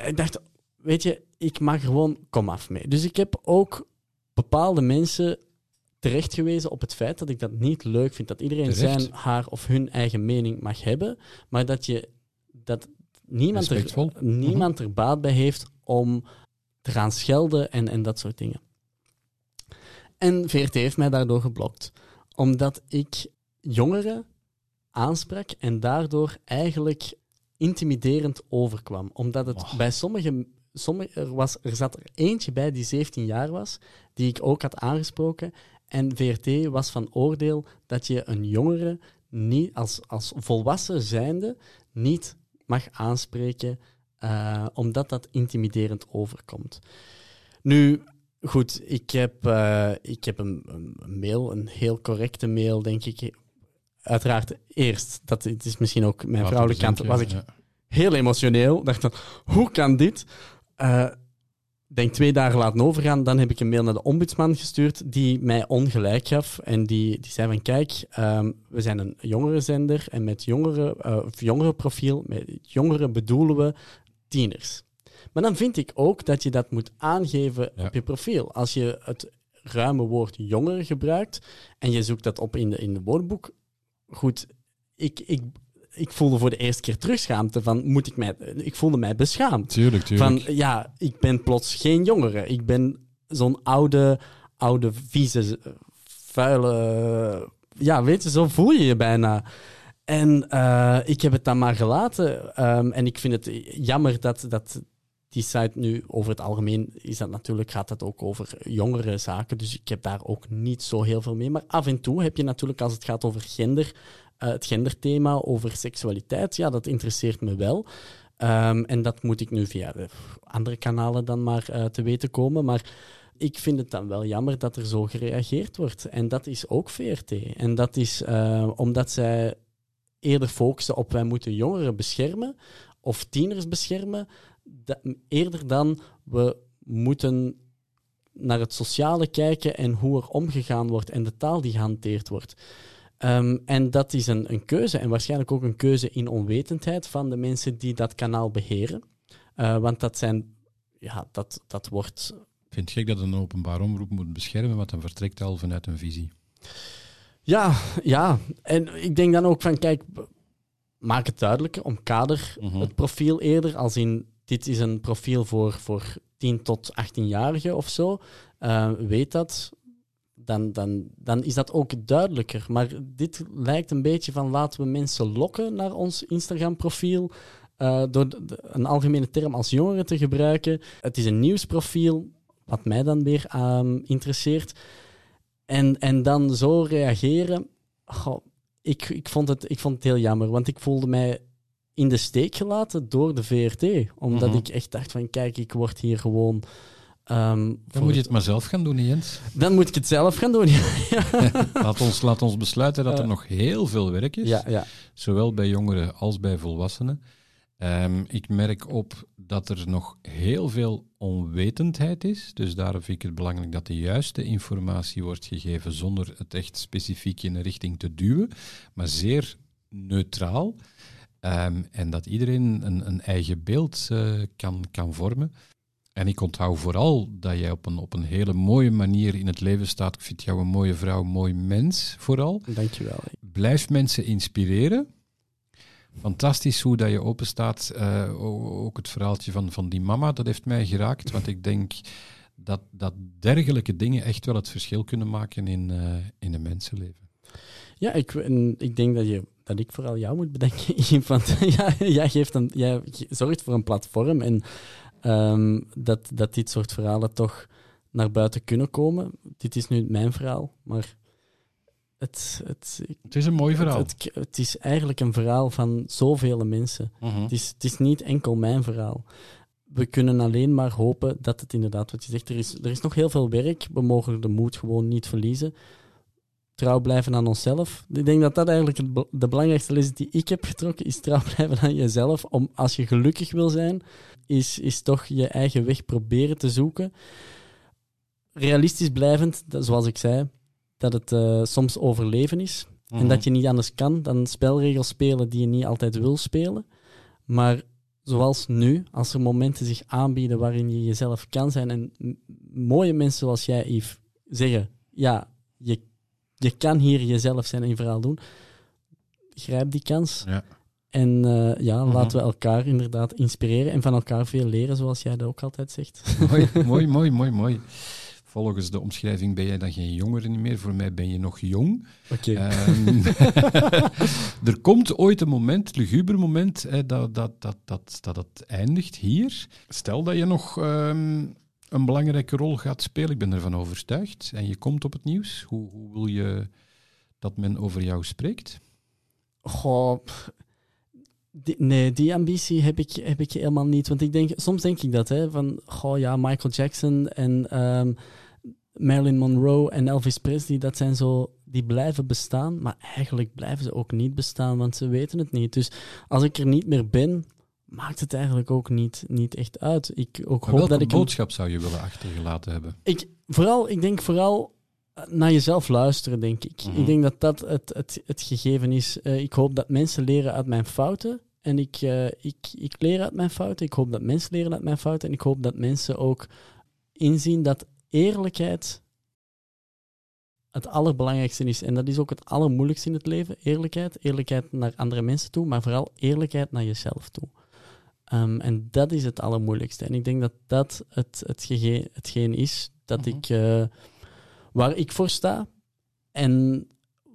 Ik dacht, weet je, ik mag gewoon kom af mee. Dus ik heb ook bepaalde mensen terecht gewezen op het feit dat ik dat niet leuk vind. Dat iedereen terecht. zijn, haar of hun eigen mening mag hebben, maar dat, je, dat niemand, er, niemand er baat bij heeft om te gaan schelden en, en dat soort dingen. En VRT heeft mij daardoor geblokt, omdat ik jongeren aansprak en daardoor eigenlijk intimiderend overkwam. Omdat het oh. bij sommige sommige, er, was, er zat er eentje bij die 17 jaar was, die ik ook had aangesproken. En VRT was van oordeel dat je een jongere niet, als, als volwassen zijnde niet mag aanspreken, uh, omdat dat intimiderend overkomt. Nu, goed, ik heb, uh, ik heb een, een, mail, een heel correcte mail, denk ik. Uiteraard eerst, dat het is misschien ook mijn vrouwelijke kant, was ik heel emotioneel. Dacht dan, hoe kan dit? Uh, denk twee dagen laten overgaan, dan heb ik een mail naar de ombudsman gestuurd die mij ongelijk gaf. En die, die zei van, kijk, um, we zijn een jongerenzender en met jongeren, uh, of jongerenprofiel, met jongeren bedoelen we tieners. Maar dan vind ik ook dat je dat moet aangeven ja. op je profiel. Als je het ruime woord jongeren gebruikt en je zoekt dat op in de, in de woordboek, goed, ik, ik, ik voelde voor de eerste keer terugschaamte van, moet ik mij, ik voelde mij beschaamd. Tuurlijk, tuurlijk. Van, ja, ik ben plots geen jongere. Ik ben zo'n oude, oude, vieze, vuile, ja, weet je, zo voel je je bijna. En uh, ik heb het dan maar gelaten. Um, en ik vind het jammer dat, dat die site nu over het algemeen is dat natuurlijk, gaat dat ook over jongere zaken. Dus ik heb daar ook niet zo heel veel mee. Maar af en toe heb je natuurlijk, als het gaat over gender, uh, het genderthema, over seksualiteit, ja, dat interesseert me wel. Um, en dat moet ik nu via andere kanalen dan maar uh, te weten komen. Maar ik vind het dan wel jammer dat er zo gereageerd wordt. En dat is ook VRT. En dat is omdat zij eerder focussen op wij moeten jongeren beschermen of tieners beschermen, eerder dan we moeten naar het sociale kijken en hoe er omgegaan wordt en de taal die gehanteerd wordt. Um, en dat is een, een, keuze en waarschijnlijk ook een keuze in onwetendheid van de mensen die dat kanaal beheren. Uh, want dat zijn, ja, dat, dat wordt. Vind je dat een openbaar omroep moet beschermen, wat dan vertrekt al vanuit een visie? Ja, ja. En ik denk dan ook van, kijk, maak het duidelijker, omkader mm het profiel eerder, als in dit is een profiel voor, voor 10 tot 18-jarigen of zo. Uh, weet dat, dan, dan, dan is dat ook duidelijker. Maar dit lijkt een beetje van laten we mensen lokken naar ons Instagram-profiel. Uh, door de, een algemene term als jongeren te gebruiken. Het is een nieuwsprofiel, wat mij dan weer um, interesseert. En, en dan zo reageren. Goh, ik, ik, vond het, ik vond het heel jammer, want ik voelde mij in de steek gelaten door de VRT. Omdat mhm. ik echt dacht van, kijk, ik word hier gewoon... Um, dan moet je het maar zelf gaan doen, Jens. Dan moet ik het zelf gaan doen, laat, ons, laat ons besluiten dat er nog heel veel werk is. Ja, ja. Zowel bij jongeren als bij volwassenen. Um, ik merk op dat er nog heel veel onwetendheid is. Dus daarom vind ik het belangrijk dat de juiste informatie wordt gegeven zonder het echt specifiek in een richting te duwen, maar zeer neutraal. Um, en dat iedereen een, een eigen beeld uh, kan, kan vormen. En ik onthoud vooral dat jij op een, op een hele mooie manier in het leven staat. Ik vind jou een mooie vrouw, een mooi mens vooral. Dankjewel. Blijf mensen inspireren. Fantastisch hoe dat je open staat. Uh, ook het verhaaltje van, van die mama, dat heeft mij geraakt. Want ik denk dat, dat dergelijke dingen echt wel het verschil kunnen maken in, uh, in een mensenleven. Ja, ik, ik denk dat, je, dat ik vooral jou moet bedenken. Want ja, jij, geeft een, jij zorgt voor een platform en um, dat, dat dit soort verhalen toch naar buiten kunnen komen. Dit is nu mijn verhaal, maar het, het, het is een mooi verhaal. Het, het, is eigenlijk een verhaal van zoveel mensen. Mhm. het, is, het is niet enkel mijn verhaal. We kunnen alleen maar hopen dat het inderdaad, wat je zegt, er is, er is nog heel veel werk. We mogen de moed gewoon niet verliezen. Trouw blijven aan onszelf. Ik denk dat dat eigenlijk de belangrijkste les die ik heb getrokken, is trouw blijven aan jezelf. Om, als je gelukkig wil zijn, is, is toch je eigen weg proberen te zoeken. Realistisch blijvend, zoals ik zei, dat het uh, soms overleven is. En mhm. dat je niet anders kan dan spelregels spelen die je niet altijd wil spelen. Maar zoals nu, als er momenten zich aanbieden waarin je jezelf kan zijn en mooie mensen zoals jij, Yves, zeggen: Ja, je, je kan hier jezelf zijn en je verhaal doen. Grijp die kans. Ja. En uh, ja, mhm. laten we elkaar inderdaad inspireren en van elkaar veel leren, zoals jij dat ook altijd zegt. Mooi, mooi, mooi, mooi, mooi. Volgens de omschrijving ben jij dan geen jongere meer. Voor mij ben je nog jong. Oké. Ehm, er komt ooit een moment, luguber moment, hè, dat, dat, dat, dat, dat het eindigt hier. Stel dat je nog um, een belangrijke rol gaat spelen, ik ben ervan overtuigd, en je komt op het nieuws. Hoe, hoe wil je dat men over jou spreekt? Goh, nee, die ambitie heb ik, heb ik helemaal niet. Want ik denk, soms denk ik dat, hè, van, goh ja, Michael Jackson en um, Marilyn Monroe en Elvis Presley, dat zijn zo, die blijven bestaan, maar eigenlijk blijven ze ook niet bestaan, want ze weten het niet. Dus als ik er niet meer ben, maakt het eigenlijk ook niet, niet echt uit. Ik ook hoop dat ik boodschap zou je willen achtergelaten hebben? Ik, vooral, ik denk vooral naar jezelf luisteren, denk ik. Ik mhm. denk dat dat het, het, het gegeven is. Uh, ik hoop dat mensen leren uit mijn fouten. En ik, uh, ik, ik leer uit mijn fouten. Ik hoop dat mensen leren uit mijn fouten. En ik hoop dat mensen ook inzien dat eerlijkheid het allerbelangrijkste is. En dat is ook het allermoeilijkste in het leven. Eerlijkheid. Eerlijkheid naar andere mensen toe, maar vooral eerlijkheid naar jezelf toe. Um, en dat is het allermoeilijkste. En ik denk dat dat het, het gege hetgeen is dat mhm. ik, uh, waar ik voor sta. En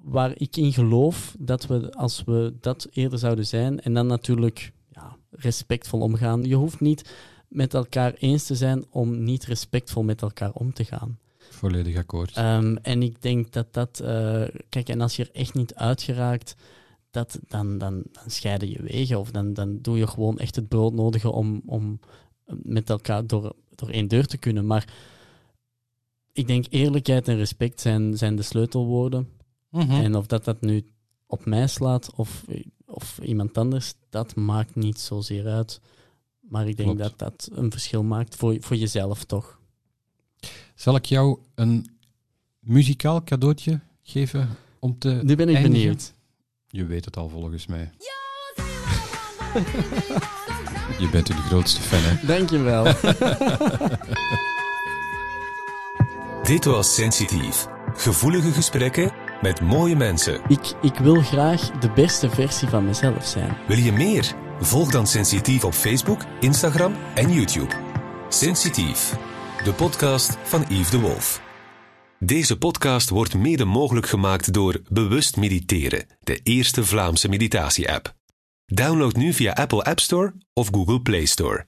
waar ik in geloof dat we, als we dat eerder zouden zijn, en dan natuurlijk ja, respectvol omgaan. Je hoeft niet met elkaar eens te zijn om niet respectvol met elkaar om te gaan. Volledig akkoord. Ehm, en ik denk dat dat... eh, kijk, en als je er echt niet uitgeraakt, dat, dan, dan, dan scheiden je wegen. Of dan, dan doe je gewoon echt het broodnodige om, om met elkaar door, door één deur te kunnen. Maar ik denk eerlijkheid en respect zijn, zijn de sleutelwoorden. Mhm. En of dat dat nu op mij slaat of, of iemand anders, dat maakt niet zozeer uit. Maar ik denk Klopt. dat dat een verschil maakt voor, voor jezelf toch. Zal ik jou een muzikaal cadeautje geven om te Nu ben ik eindigen? benieuwd. Je weet het al volgens mij. Je bent de grootste fan, hè? Dankjewel. Dit was Sensitief. Gevoelige gesprekken met mooie mensen. ik, ik wil graag de beste versie van mezelf zijn. Wil je meer? Volg dan Sensitief op Facebook, Instagram en YouTube. Sensitief, de podcast van Yves de Wolf. Deze podcast wordt mede mogelijk gemaakt door Bewust Mediteren, de eerste Vlaamse meditatie-app. Download nu via Apple App Store of Google Play Store.